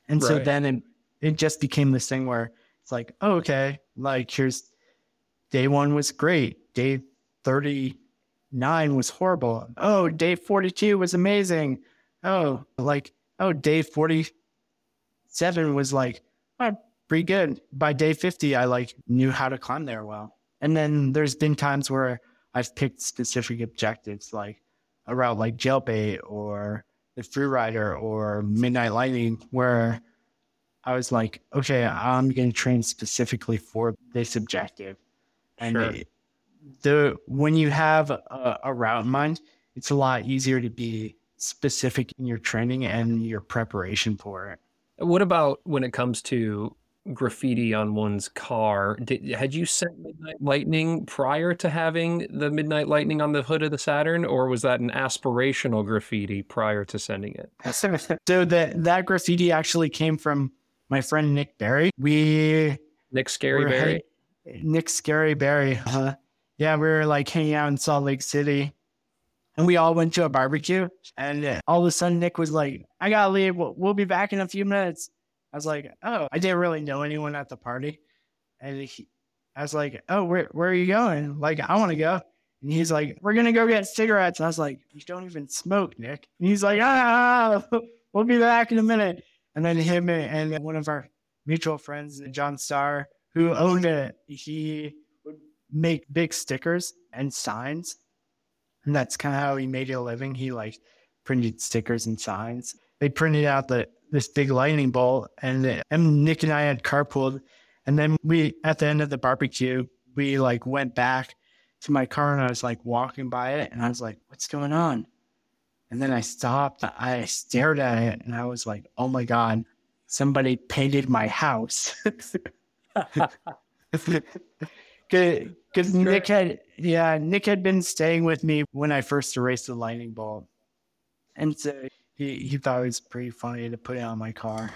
And so then it, it just became this thing where it's like, oh, okay, like here's day one was great. Day 39 was horrible. Oh, day 42 was amazing. Oh, like, oh, day 47 was like, oh, pretty good. By day 50, I like knew how to climb there well. And then there's been times where I've picked specific objectives like a route like Jailbait or the Freerider or Midnight Lightning, where I was like, okay, I'm going to train specifically for this objective. And Sure. it- the when you have a, a route in mind, it's a lot easier to be specific in your training and your preparation for it. What about when it comes to graffiti on one's car? Did, had you sent Midnight Lightning prior to having the Midnight Lightning on the hood of the Saturn, or was that an aspirational graffiti prior to sending it? So that that graffiti actually came from my friend Nick Barry. We Nick Scary Barry. Nick Scary Barry. Uh, yeah, we were like hanging out in Salt Lake City, and we all went to a barbecue. And all of a sudden, Nick was like, "I gotta leave. We'll, we'll be back in a few minutes." I was like, "Oh, I didn't really know anyone at the party," and he, I was like, "Oh, where where are you going? Like, I want to go." And he's like, "We're gonna go get cigarettes." And I was like, "You don't even smoke, Nick." And he's like, "Ah, we'll be back in a minute." And then him and one of our mutual friends, John Starr, who owned it, he would make big stickers and signs. And that's kind of how he made a living. He like printed stickers and signs. They printed out the this big lightning bolt, and, and Nick and I had carpooled. And then we, at the end of the barbecue, we like went back to my car, and I was like walking by it, and I was like, "What's going on?" And then I stopped. I stared at it, and I was like, "Oh my god, somebody painted my house." Because Nick had, yeah, Nick had been staying with me when I first erased the lightning bolt, and so he he thought it was pretty funny to put it on my car.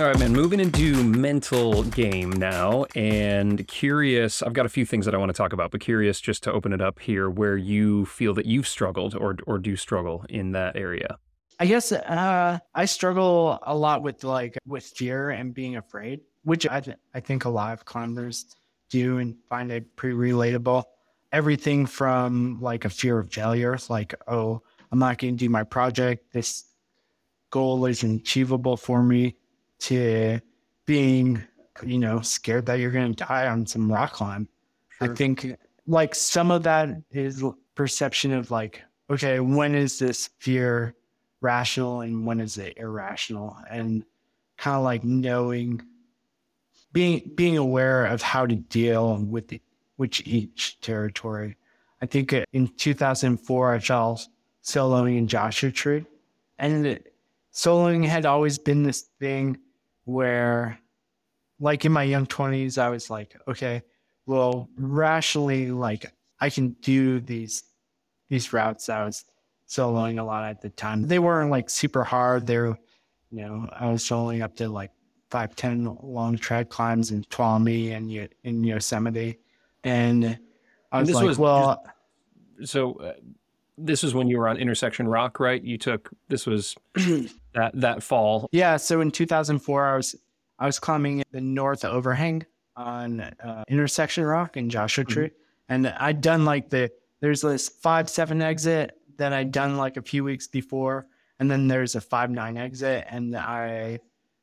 All right, man. Moving into mental game now, and curious. I've got a few things that I want to talk about, but curious just to open it up here, where you feel that you've struggled or or do struggle in that area. I guess uh, I struggle a lot with like with fear and being afraid, which I th- I think a lot of climbers do and find it pretty relatable. Everything from like a fear of failure, like oh, I'm not going to do my project. This goal isn't achievable for me, to being you know scared that you're going to die on some rock climb. I think like some of that is perception of like okay, when is this fear rational and when is it irrational? And kind of like knowing being being aware of how to deal with the, which each territory. I think in 2004 i fell soloing in joshua tree. And soloing had always been this thing where like in my young 20s i was like okay well rationally like i can do these these routes i was soloing a lot at the time. They weren't like super hard. They're, you know, I was soloing up to like five, 10 long trad climbs in Tuolumne and Yo- in Yosemite. And I was this like, was well, So uh, this was when you were on Intersection Rock, right? You took this was that that fall. yeah. So in 2004, I was, I was climbing the North Overhang on uh, Intersection Rock in Joshua Tree. And I'd done like the, there's this five, seven exit that I'd done like a few weeks before. And then there's a five, nine exit. And I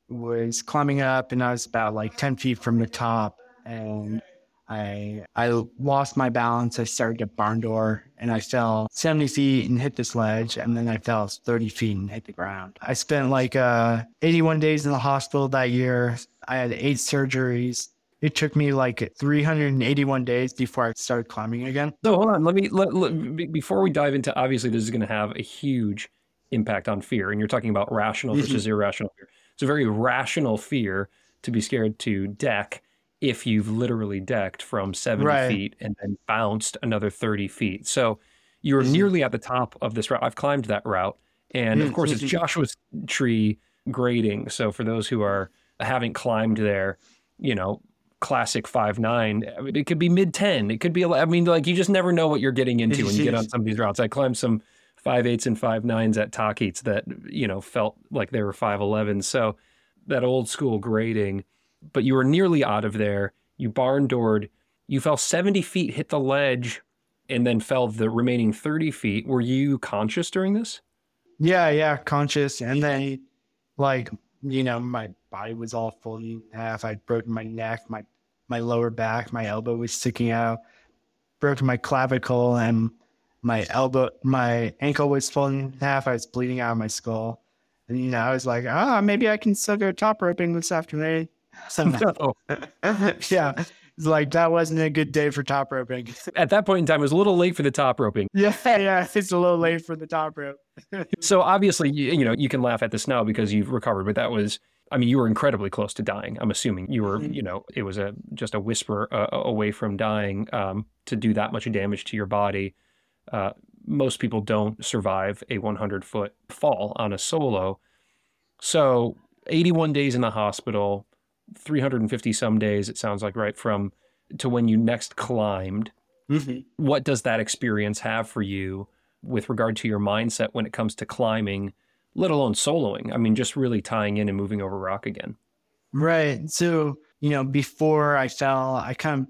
was climbing up and I was about like 10 feet from the top. And I, I lost my balance. I started at barn door and I fell 70 feet and hit this ledge. And then I fell 30 feet and hit the ground. I spent like uh, 81 days in the hospital that year. I had eight surgeries. It took me like 381 days before I started climbing again. So hold on, let me let, let- before we dive into. Obviously, this is going to have a huge impact on fear, and you're talking about rational versus irrational fear. It's a very rational fear to be scared to deck, if you've literally decked from 70 Right. feet and then bounced another 30 feet. So you're Mhm. nearly at the top of this route. I've climbed that route. And of course, it's Mhm. Joshua's tree grading. So for those who are haven't climbed there, you know, classic five nine, I mean, it could be mid 10. It could be, I mean, like you just never know what you're getting into when you get on some of these routes. I climbed some five eights and five nines at Tahquitz that, you know, felt like they were 5'11. So that old school grading, but you were nearly out of there. You barn doored, you fell 70 feet, hit the ledge, and then fell the remaining 30 feet. Were you conscious during this? Yeah, yeah, conscious. And then, like, you know, my body was all folded in half. I'd broken my neck, my my lower back, my elbow was sticking out, broken my clavicle, and my elbow, my ankle was folded in half. I was bleeding out of my skull. And, you know, I was like, ah, maybe I can still go top roping this afternoon. So, No. yeah, it's like that wasn't a good day for top roping. At that point in time, it was a little late for the top roping. yeah, yeah, it's a little late for the top rope. So obviously, you, you know, you can laugh at this now because you've recovered, but that was, I mean, you were incredibly close to dying. I'm assuming you were, you know, it was a just a whisper uh, away from dying um, to do that much damage to your body. Uh, most people don't survive a 100 foot fall on a solo. So 81 days in the hospital, 350 some days, it sounds like, right from to when you next climbed. Mhm. What does that experience have for you with regard to your mindset when it comes to climbing, let alone soloing? I mean, just really tying in and moving over rock again. Right. So, you know, before I fell, I kind of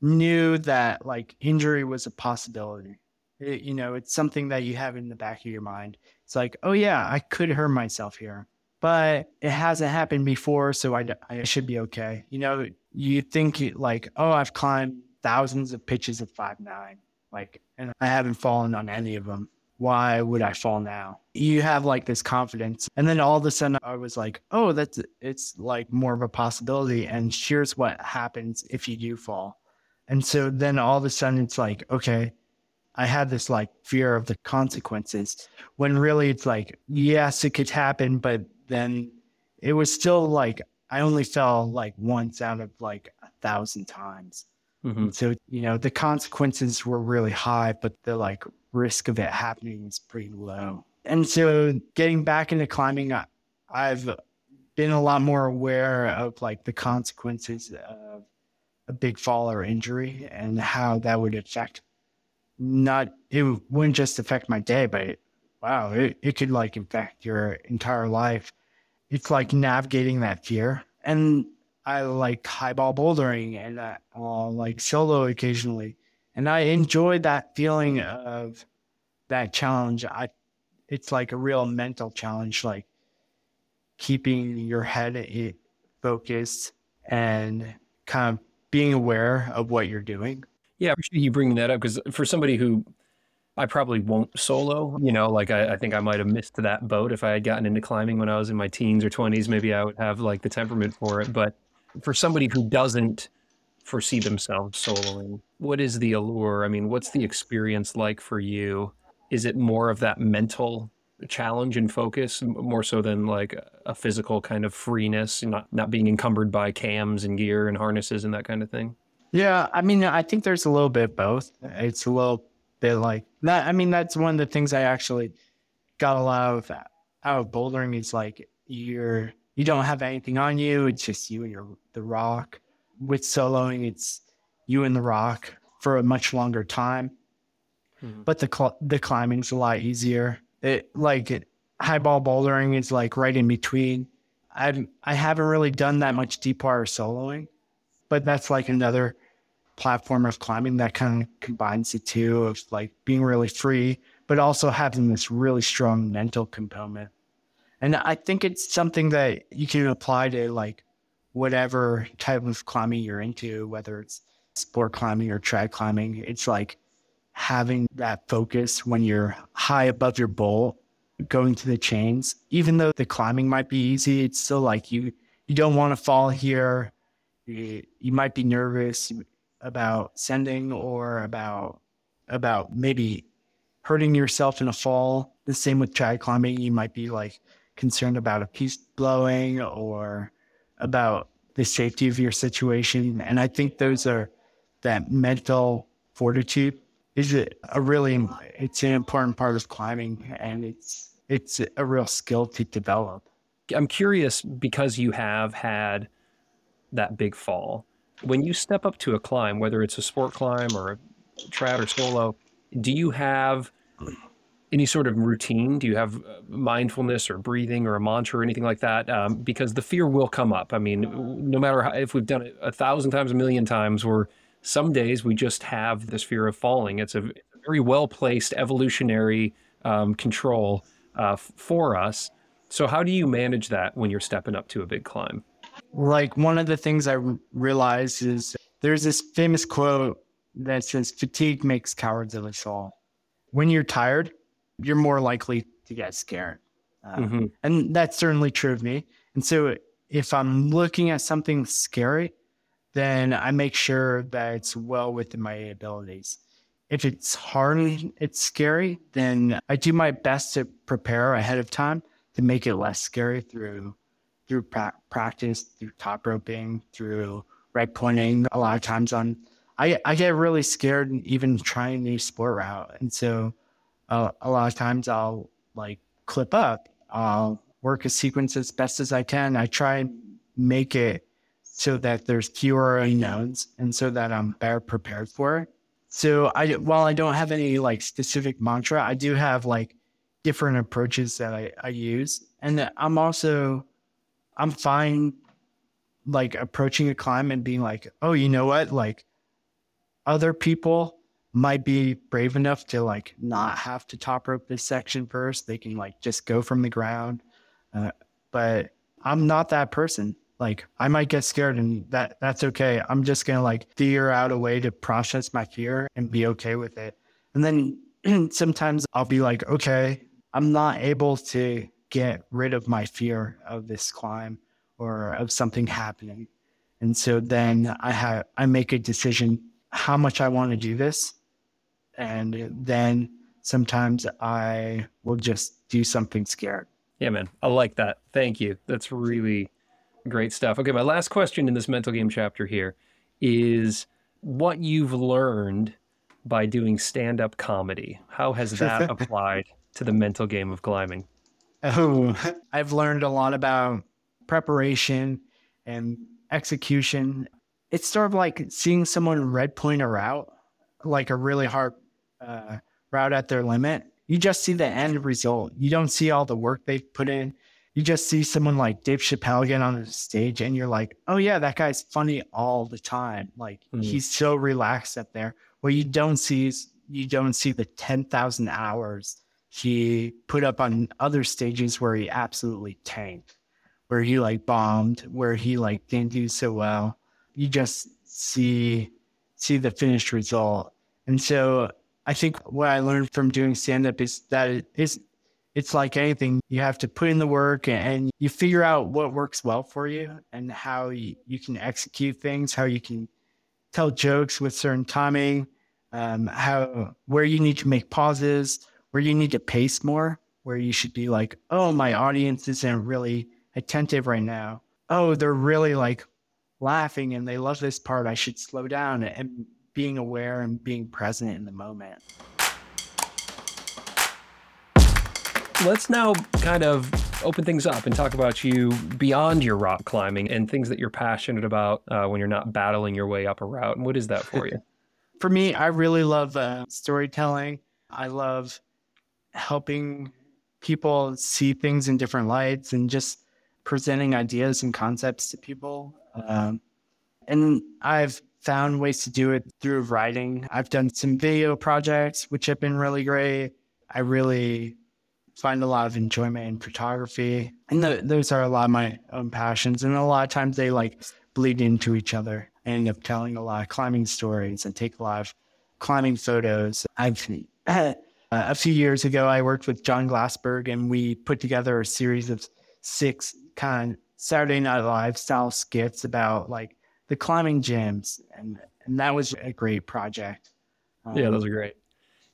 knew that like injury was a possibility. It- you know, it's something that you have in the back of your mind. It's like, oh, yeah, I could hurt myself here, but it hasn't happened before. So I should be okay. You know, you think like, oh, I've climbed thousands of pitches of five nine, like, and I haven't fallen on any of them. Why would I fall now? You have like this confidence. And then all of a sudden I was like, oh, that's it's like more of a possibility. And here's what happens if you do fall. And so then all of a sudden it's like, okay, I had this like fear of the consequences when really it's like, yes, it could happen, but then it was still like I only fell like once out of like a thousand times. hmm So, you know, the consequences were really high, but the like risk of it happening was pretty low. And so getting back into climbing, I, I've been a lot more aware of like the consequences of a big fall or injury and how that would affect not, it wouldn't just affect my day, but it, wow, it, it could like affect your entire life. It's like navigating that fear. And I like highball bouldering and uh, like solo occasionally. And I enjoy that feeling of that challenge. I, it's like a real mental challenge, like keeping your head focused and kind of being aware of what you're doing. Yeah, I appreciate you bringing that up because for somebody who I probably won't solo, you know, like I, I think I might have missed that boat if I had gotten into climbing when I was in my teens or 20s. Maybe I would have like the temperament for it. But for somebody who doesn't foresee themselves soloing, what is the allure? I mean, what's the experience like for you? Is it more of that mental challenge and focus more so than like a physical kind of freeness, not not being encumbered by cams and gear and harnesses and that kind of thing? Yeah, I mean, I think there's a little bit both. It's a little bit like that. I mean, that's one of the things I actually got a lot of out of bouldering is like you're you don't have anything on you. It's just you and your the rock. With soloing, it's you and the rock for a much longer time. Mhm. But the cl- the climbing's a lot easier. It like it, highball bouldering is like right in between. I I haven't really done that much deep water soloing, but that's like another platform of climbing that kind of combines the two of like being really free, but also having this really strong mental component. And I think it's something that you can apply to like whatever type of climbing you're into, whether it's sport climbing or trad climbing. It's like having that focus when you're high above your bowl, going to the chains. Even though the climbing might be easy, it's still like you you don't want to fall here. You, you might be nervous about sending or about about maybe hurting yourself in a fall. The same with trad climbing. You might be like concerned about a piece blowing or about the safety of your situation. And I think those are that mental fortitude is a really it's an important part of climbing and it's it's a real skill to develop. I'm curious because you have had that big fall. When you step up to a climb, whether it's a sport climb or a trad or solo, do you have any sort of routine? Do you have uh, mindfulness or breathing or a mantra or anything like that? Um, because the fear will come up. I mean, no matter how, if we've done it a thousand times, a million times, or some days we just have this fear of falling. It's a very well placed evolutionary um, control uh, for us. So, how do you manage that when you're stepping up to a big climb? Like, one of the things I realized is there's this famous quote that says, fatigue makes cowards of us all. When you're tired, you're more likely to get scared. Uh, mm-hmm. And that's certainly true of me. And so, if I'm looking at something scary, then I make sure that it's well within my abilities. If it's hard, it's scary, then I do my best to prepare ahead of time to make it less scary through through pra- practice, through top roping, through right pointing. A lot of times on, I I get really scared even trying a new sport route, and so uh, a lot of times I'll like clip up. I'll work a sequence as best as I can. I try and make it so that there's fewer unknowns and so that I'm better prepared for it. So I while I don't have any like specific mantra, I do have like different approaches that I, I use. And I'm also I'm fine like approaching a climb and being like, oh, you know what? Like other people might be brave enough to like not have to top rope this section first. They can like just go from the ground. Uh, but I'm not that person like I might get scared and that that's okay. I'm just gonna like figure out a way to process my fear and be okay with it. And then sometimes I'll be like, okay, I'm not able to get rid of my fear of this climb or of something happening. And so then I have I make a decision how much I want to do this. And then sometimes I will just do something scared. Yeah, man. I like that. Thank you. That's really Great stuff. Okay, my last question in this mental game chapter here is what you've learned by doing stand up comedy. How has that applied to the mental game of climbing? Oh, I've learned a lot about preparation and execution. It's sort of like seeing someone red point a route, like a really hard uh, route at their limit. You just see the end result. You don't see all the work they've put in you just see someone like Dave Chappelle get on the stage and you're like, oh yeah, that guy's funny all the time. Like mm. he's so relaxed up there. What you don't see is you don't see the 10,000 hours he put up on other stages where he absolutely tanked, where he like bombed, where he like didn't do so well. You just see see the finished result. And so I think what I learned from doing stand up is that it is it's like anything you have to put in the work and you figure out what works well for you and how you, you can execute things how you can tell jokes with certain timing um, how where you need to make pauses where you need to pace more where you should be like oh my audience isn't really attentive right now oh they're really like laughing and they love this part i should slow down and being aware and being present in the moment let's now kind of open things up and talk about you beyond your rock climbing and things that you're passionate about uh, when you're not battling your way up a route. And what is that for you? for me, I really love uh, storytelling. I love helping people see things in different lights and just presenting ideas and concepts to people. Um, and I've found ways to do it through writing. I've done some video projects, which have been really great. I really find a lot of enjoyment in photography. And those are a lot of my own passions. And a lot of times they like bleed into each other. I end up telling a lot of climbing stories and take a lot of climbing photos. I've uh, a few years ago, I worked with Jon Glassberg and we put together a series of six kind of Saturday Night Live style skits about like the climbing gyms. And, and that was a great project. Um, yeah, those are great.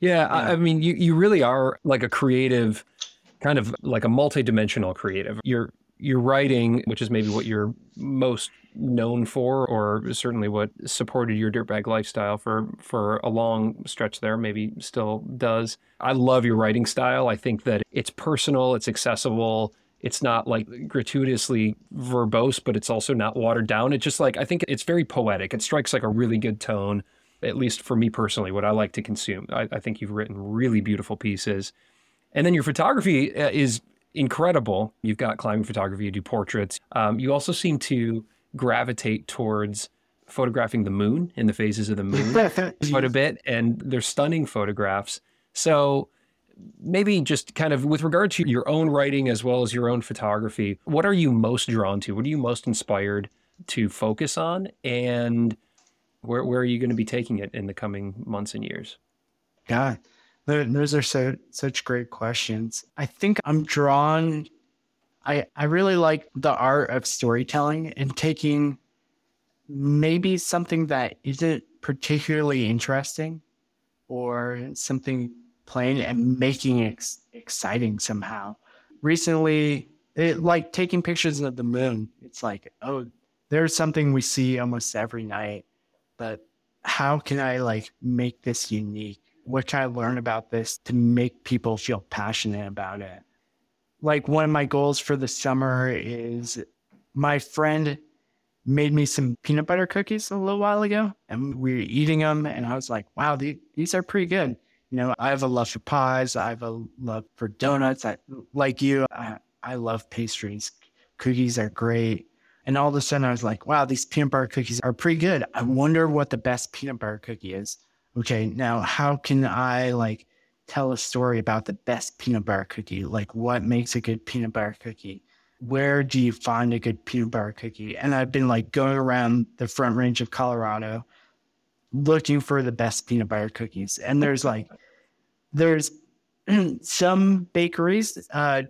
Yeah, yeah. I, I, mean, you, you really are like a creative, kind of like a multi-dimensional creative. You're you're writing, which is maybe what you're most known for, or certainly what supported your dirtbag lifestyle for for a long stretch there. Maybe still does. I love your writing style. I think that it's personal, it's accessible. It's not like gratuitously verbose, but it's also not watered down. It's just like I think it's very poetic. It strikes like a really good tone, at least for me personally, what I like to consume. I, I think you've written really beautiful pieces. And then your photography uh, is incredible. You've got climbing photography, you do portraits. Um, you also seem to gravitate towards photographing the moon in the phases of the moon quite a bit, and they're stunning photographs. So maybe just kind of with regard to your own writing as well as your own photography, what are you most drawn to? What are you most inspired to focus on? And where, where are you going to be taking it in the coming months and years? God, those are so such great questions. I think I'm drawn. I I really like the art of storytelling and taking maybe something that isn't particularly interesting or something plain and making it ex- exciting somehow. Recently, it like taking pictures of the moon. It's like, oh, there's something we see almost every night, but how can I like make this unique? what can I learn about this to make people feel passionate about it? Like one of my goals for the summer is my friend made me some peanut butter cookies a little while ago and we were eating them and I was like, wow, these, these are pretty good. You know, I have a love for pies. I have a love for donuts. I, like you, I, I love pastries. Cookies are great. And all of a sudden I was like, wow, these peanut butter cookies are pretty good. I wonder what the best peanut butter cookie is okay, now how can I like tell a story about the best peanut butter cookie? Like what makes a good peanut butter cookie? Where do you find a good peanut butter cookie? And I've been like going around the front range of Colorado looking for the best peanut butter cookies. And there's like there's some bakeries uh,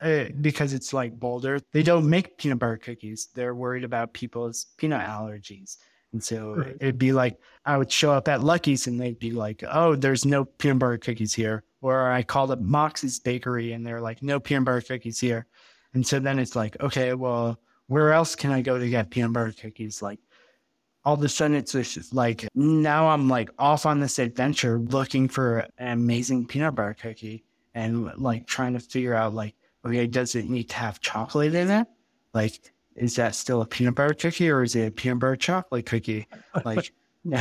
uh, because it's like Boulder, they don't make peanut butter cookies. They're worried about people's peanut allergies. And so right. it'd be like I would show up at Lucky's and they'd be like, "Oh, there's no peanut butter cookies here." Or I called up Moxie's Bakery and they're like, "No peanut butter cookies here." And so then it's like, okay, well, where else can I go to get peanut butter cookies? Like all of a sudden it's just like now I'm like off on this adventure looking for an amazing peanut butter cookie and like trying to figure out like, okay, does it need to have chocolate in it? Like is that still a peanut butter cookie or is it a peanut butter chocolate cookie? Like,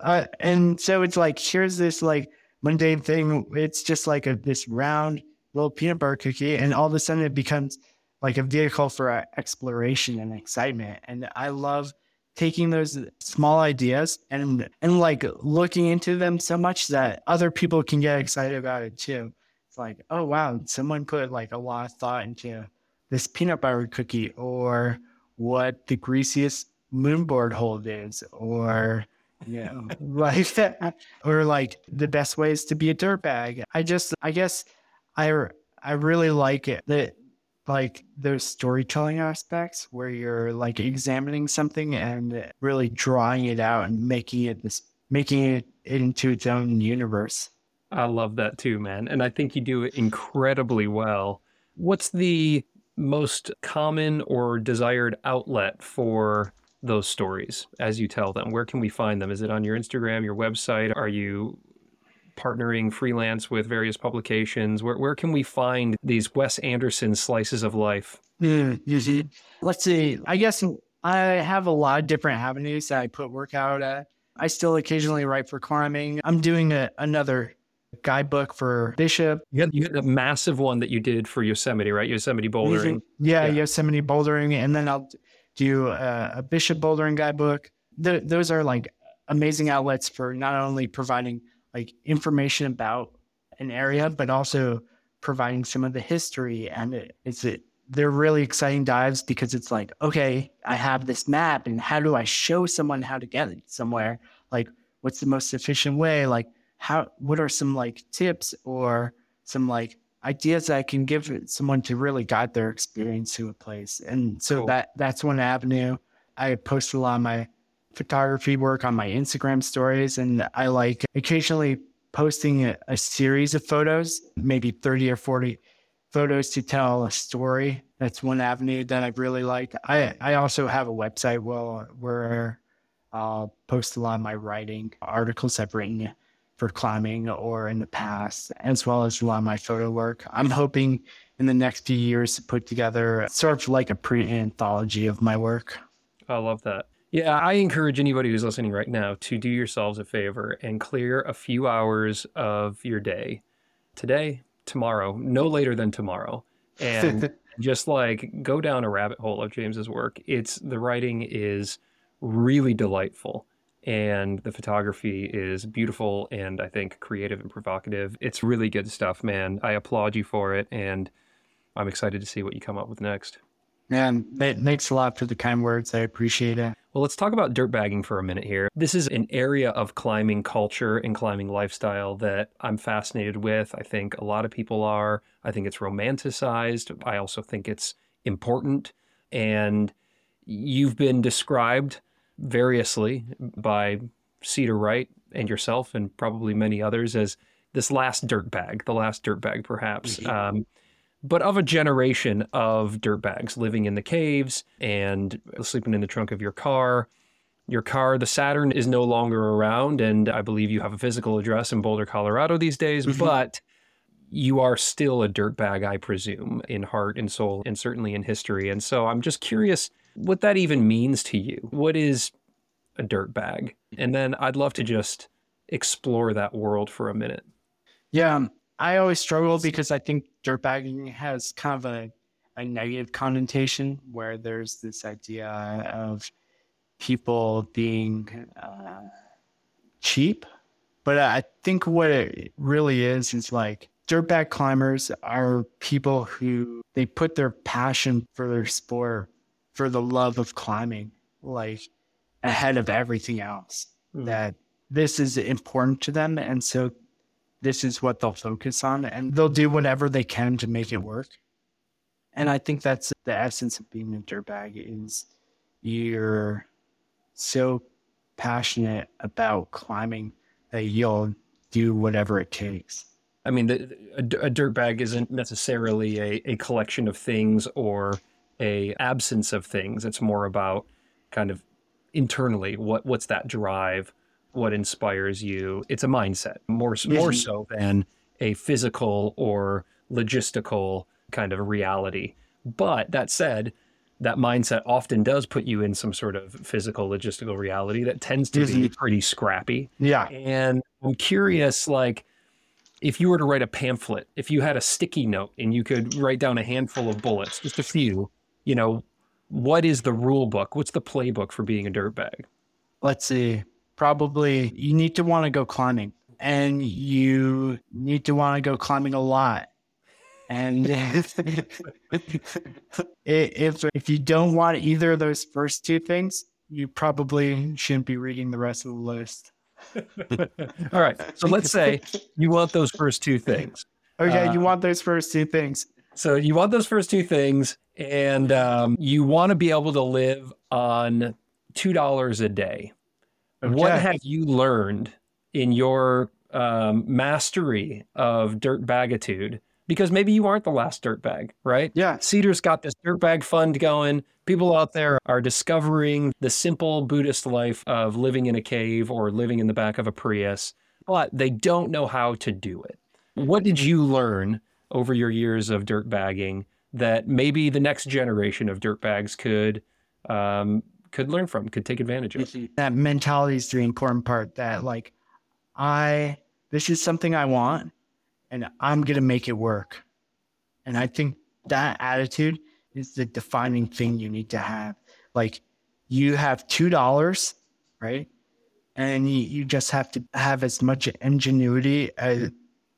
uh, and so it's like, here's this like mundane thing. It's just like a, this round little peanut butter cookie. And all of a sudden it becomes like a vehicle for uh, exploration and excitement. And I love taking those small ideas and, and like looking into them so much that other people can get excited about it too. It's like, oh, wow, someone put like a lot of thought into this peanut butter cookie or what the greasiest moonboard hold is or you know like that or like the best ways to be a dirtbag. I just i guess i i really like it that like those storytelling aspects where you're like examining something and really drawing it out and making it this making it into its own universe. I love that too man and i think you do it incredibly well. What's the most common or desired outlet for those stories as you tell them? Where can we find them? Is it on your Instagram, your website? Are you partnering freelance with various publications? Where, where can we find these Wes Anderson slices of life? Mm, Let's see. I guess I have a lot of different avenues that I put work out at. I still occasionally write for climbing. I'm doing a, another guidebook for Bishop. You had, you had a massive one that you did for Yosemite, right? Yosemite bouldering. Yeah, yeah. Yosemite bouldering, and then I'll do a, a Bishop bouldering guidebook. The, those are like amazing outlets for not only providing like information about an area, but also providing some of the history. And it, it's it, they're really exciting dives because it's like, okay, I have this map, and how do I show someone how to get it somewhere? Like, what's the most efficient way? Like, how what are some like tips or some like ideas that I can give someone to really guide their experience to a place. And so cool. that that's one avenue. I post a lot of my photography work on my Instagram stories and I like occasionally posting a, a series of photos, maybe 30 or 40 photos to tell a story. That's one avenue that I really like. I, I also have a website well, where I'll uh, post a lot of my writing, articles I've written for climbing or in the mm-hmm. past, as well as a lot of my photo work. I'm hoping in the next few years to put together sort of like a pre anthology of my work. I love that. Yeah, I encourage anybody who's listening right now to do yourselves a favor and clear a few hours of your day today, tomorrow, no later than tomorrow, and just like go down a rabbit hole of James's work. It's the writing is really delightful and the photography is beautiful and I think creative and provocative. It's really good stuff, man. I applaud you for it and I'm excited to see what you come up with next. Man, it makes a lot for the kind words. I appreciate it. Well, let's talk about dirt bagging for a minute here. This is an area of climbing culture and climbing lifestyle that I'm fascinated with. I think a lot of people are. I think it's romanticized. I also think it's important. And you've been described variously by Cedar Wright and yourself, and probably many others, as this last dirt bag, the last dirt bag, perhaps. Mm-hmm. Um, but of a generation of dirtbags living in the caves and sleeping in the trunk of your car. Your car, the Saturn, is no longer around, and I believe you have a physical address in Boulder, Colorado these days, mm-hmm. but you are still a dirtbag, I presume, in heart and soul, and certainly in history. And so I'm just curious what that even means to you. What is a dirt bag? And then I'd love to just explore that world for a minute. Yeah, I always struggle because I think dirtbagging has kind of a, a negative connotation where there's this idea of people being uh, cheap. But I think what it really is is like dirtbag climbers are people who they put their passion for their sport, for the love of climbing, like ahead of everything else. Mm. That this is important to them. And so this is what they'll focus on and they'll do whatever they can to make it work. And I think that's the essence of being a dirtbag is you're so passionate about climbing that you'll do whatever it takes. I mean, the, a, a dirtbag isn't necessarily a, a collection of things or a absence of things. It's more about kind of internally what what's that drive what inspires you. It's a mindset more more so than a physical or logistical kind of reality. But that said, that mindset often does put you in some sort of physical logistical reality that tends to be mm-hmm. pretty scrappy. Yeah. And I'm curious like if you were to write a pamphlet, if you had a sticky note and you could write down a handful of bullets, just a few, you know, what is the rule book? What's the playbook for being a dirtbag? Let's see probably you need to want to go climbing and you need to want to go climbing a lot. And if, if, if you don't want either of those first two things, you probably shouldn't be reading the rest of the list. All right. So let's say you want those first two things. Okay, uh, you want those first two things. So you want those first two things, and um, you want to be able to live on two dollars a day. Okay. What have you learned in your um, mastery of dirt bagitude? Because maybe you aren't the last dirt bag, right? Yeah. Cedar's got this dirt bag fund going. People out there are discovering the simple Buddhist life of living in a cave or living in the back of a Prius, but they don't know how to do it. What did you learn over your years of dirt bagging that maybe the next generation of dirt bags could um, could learn from, could take advantage of. That mentality is the important part that like I this is something I want and I'm gonna make it work. And I think that attitude is the defining thing you need to have. Like you have two dollars, right? And you, just have to have as much ingenuity as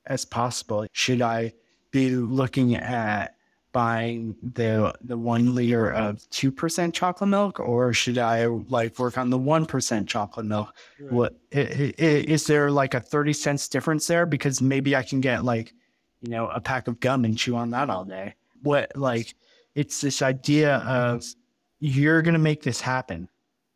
as possible. Should I be looking at buying the the one liter of two percent chocolate milk, or should I like work on the one percent chocolate milk? Right. What is there like a thirty cents difference there? Because maybe I can get like you know a pack of gum and chew on that all day. What like it's this idea of you're gonna make this happen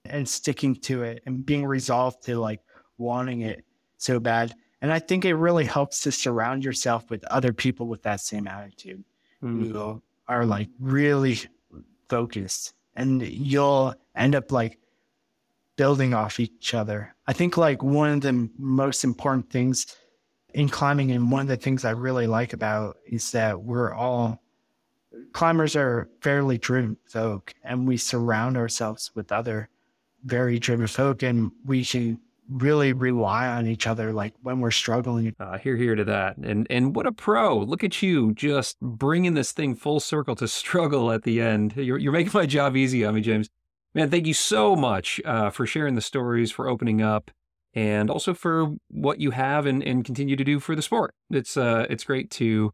and sticking to it and being resolved to like wanting it so bad. And I think it really helps to surround yourself with other people with that same attitude who mm-hmm. are like really focused and you'll end up like building off each other. I think like one of the most important things in climbing and one of the things I really like about is that we're all climbers are fairly driven folk and we surround ourselves with other very driven folk and we should really rely on each other like when we're struggling. Uh, here here to that. And and what a pro. Look at you just bringing this thing full circle to struggle at the end. You're, you're making my job easy on me james. Man thank you so much uh, for sharing the stories for opening up and also for what you have and, and continue to do for the sport. It's uh it's great to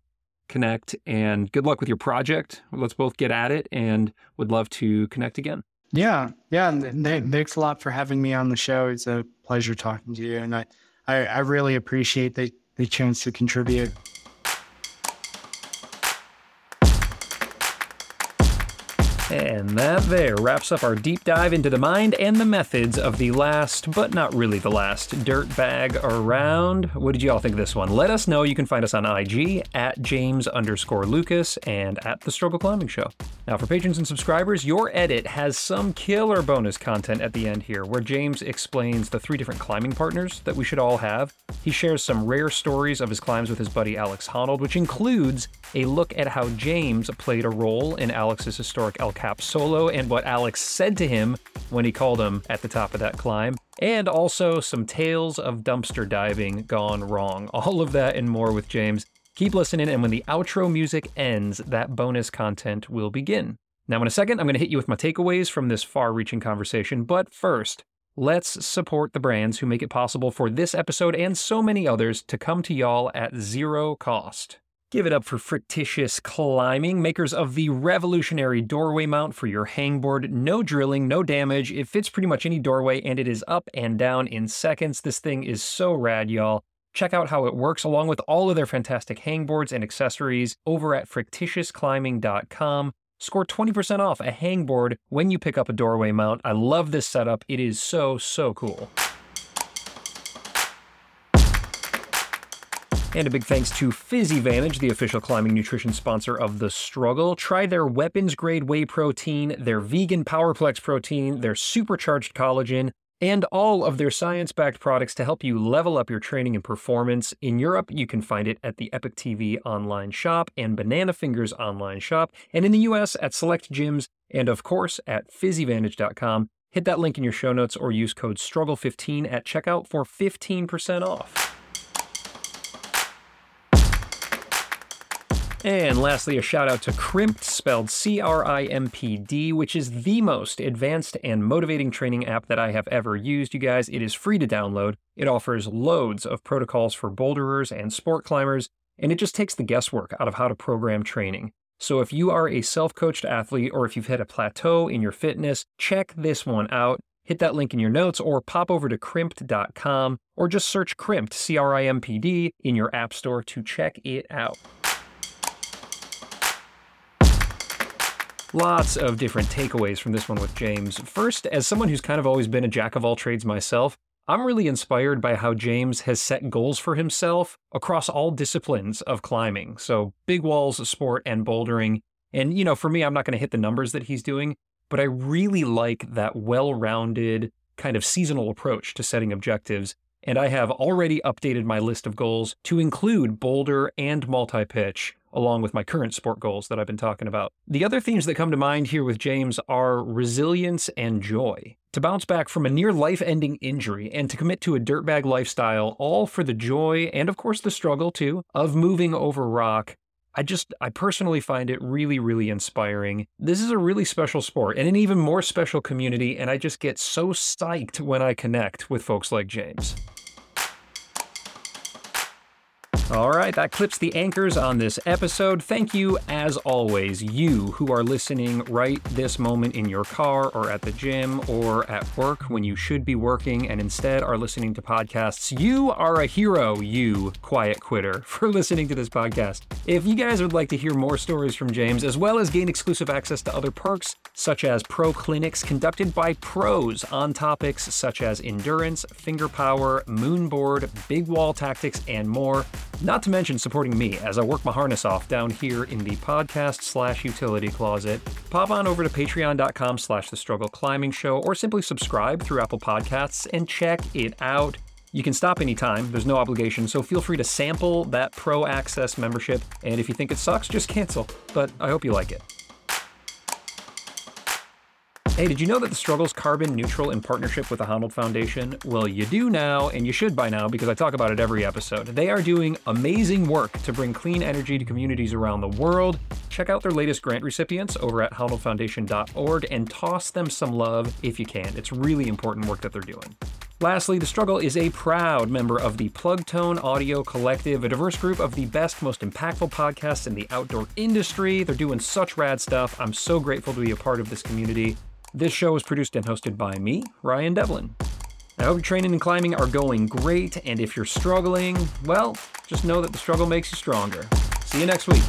connect and good luck with your project. Let's both get at it and would love to connect again yeah, yeah. Thanks a lot for having me on the show. It's a pleasure talking to you, and I, I, I really appreciate the the chance to contribute. And that there wraps up our deep dive into the mind and the methods of the last, but not really the last, dirt bag around. What did you all think of this one? Let us know. You can find us on IG at James underscore Lucas and at The Struggle Climbing Show. Now, for patrons and subscribers, your edit has some killer bonus content at the end here, where James explains the three different climbing partners that we should all have. He shares some rare stories of his climbs with his buddy Alex Honnold, which includes a look at how James played a role in Alex's historic Cap solo and what Alex said to him when he called him at the top of that climb, and also some tales of dumpster diving gone wrong. All of that and more with James. Keep listening, and when the outro music ends, that bonus content will begin. Now, in a second, I'm going to hit you with my takeaways from this far reaching conversation, but first, let's support the brands who make it possible for this episode and so many others to come to y'all at zero cost. Give it up for Frictitious Climbing, makers of the revolutionary doorway mount for your hangboard. No drilling, no damage. It fits pretty much any doorway and it is up and down in seconds. This thing is so rad, y'all. Check out how it works along with all of their fantastic hangboards and accessories over at frictitiousclimbing.com. Score 20% off a hangboard when you pick up a doorway mount. I love this setup. It is so, so cool. And a big thanks to PhysiVantage, the official climbing nutrition sponsor of The Struggle. Try their weapons grade whey protein, their vegan Powerplex protein, their supercharged collagen, and all of their science backed products to help you level up your training and performance. In Europe, you can find it at the Epic TV online shop and Banana Fingers online shop, and in the US at select gyms, and of course at physivantage.com. Hit that link in your show notes or use code STRUGGLE15 at checkout for 15% off. And lastly, a shout out to Crimpd, spelled C R I M P D, which is the most advanced and motivating training app that I have ever used, you guys. It is free to download. It offers loads of protocols for boulderers and sport climbers, and it just takes the guesswork out of how to program training. So if you are a self coached athlete or if you've hit a plateau in your fitness, check this one out. Hit that link in your notes or pop over to crimpd.com or just search crimpd, C R I M P D, in your app store to check it out. Lots of different takeaways from this one with James. First, as someone who's kind of always been a jack of all trades myself, I'm really inspired by how James has set goals for himself across all disciplines of climbing. So, big walls, sport, and bouldering. And, you know, for me, I'm not going to hit the numbers that he's doing, but I really like that well rounded kind of seasonal approach to setting objectives. And I have already updated my list of goals to include boulder and multi pitch along with my current sport goals that I've been talking about. The other themes that come to mind here with James are resilience and joy. To bounce back from a near life ending injury and to commit to a dirtbag lifestyle, all for the joy and, of course, the struggle too of moving over rock. I just, I personally find it really, really inspiring. This is a really special sport and an even more special community, and I just get so psyched when I connect with folks like James. All right, that clips the anchors on this episode. Thank you, as always, you who are listening right this moment in your car or at the gym or at work when you should be working and instead are listening to podcasts. You are a hero, you quiet quitter, for listening to this podcast. If you guys would like to hear more stories from James, as well as gain exclusive access to other perks, such as pro clinics conducted by pros on topics such as endurance, finger power, moonboard, big wall tactics, and more. Not to mention supporting me as I work my harness off down here in the podcast slash utility closet. Pop on over to patreon.com slash the struggle climbing show or simply subscribe through Apple Podcasts and check it out. You can stop anytime, there's no obligation, so feel free to sample that pro access membership. And if you think it sucks, just cancel. But I hope you like it. Hey, did you know that the Struggle's carbon neutral in partnership with the Honnold Foundation? Well, you do now, and you should by now because I talk about it every episode. They are doing amazing work to bring clean energy to communities around the world. Check out their latest grant recipients over at honnoldfoundation.org and toss them some love if you can. It's really important work that they're doing. Lastly, The Struggle is a proud member of the Plugtone Audio Collective, a diverse group of the best, most impactful podcasts in the outdoor industry. They're doing such rad stuff. I'm so grateful to be a part of this community. This show is produced and hosted by me, Ryan Devlin. I hope your training and climbing are going great, and if you're struggling, well, just know that the struggle makes you stronger. See you next week.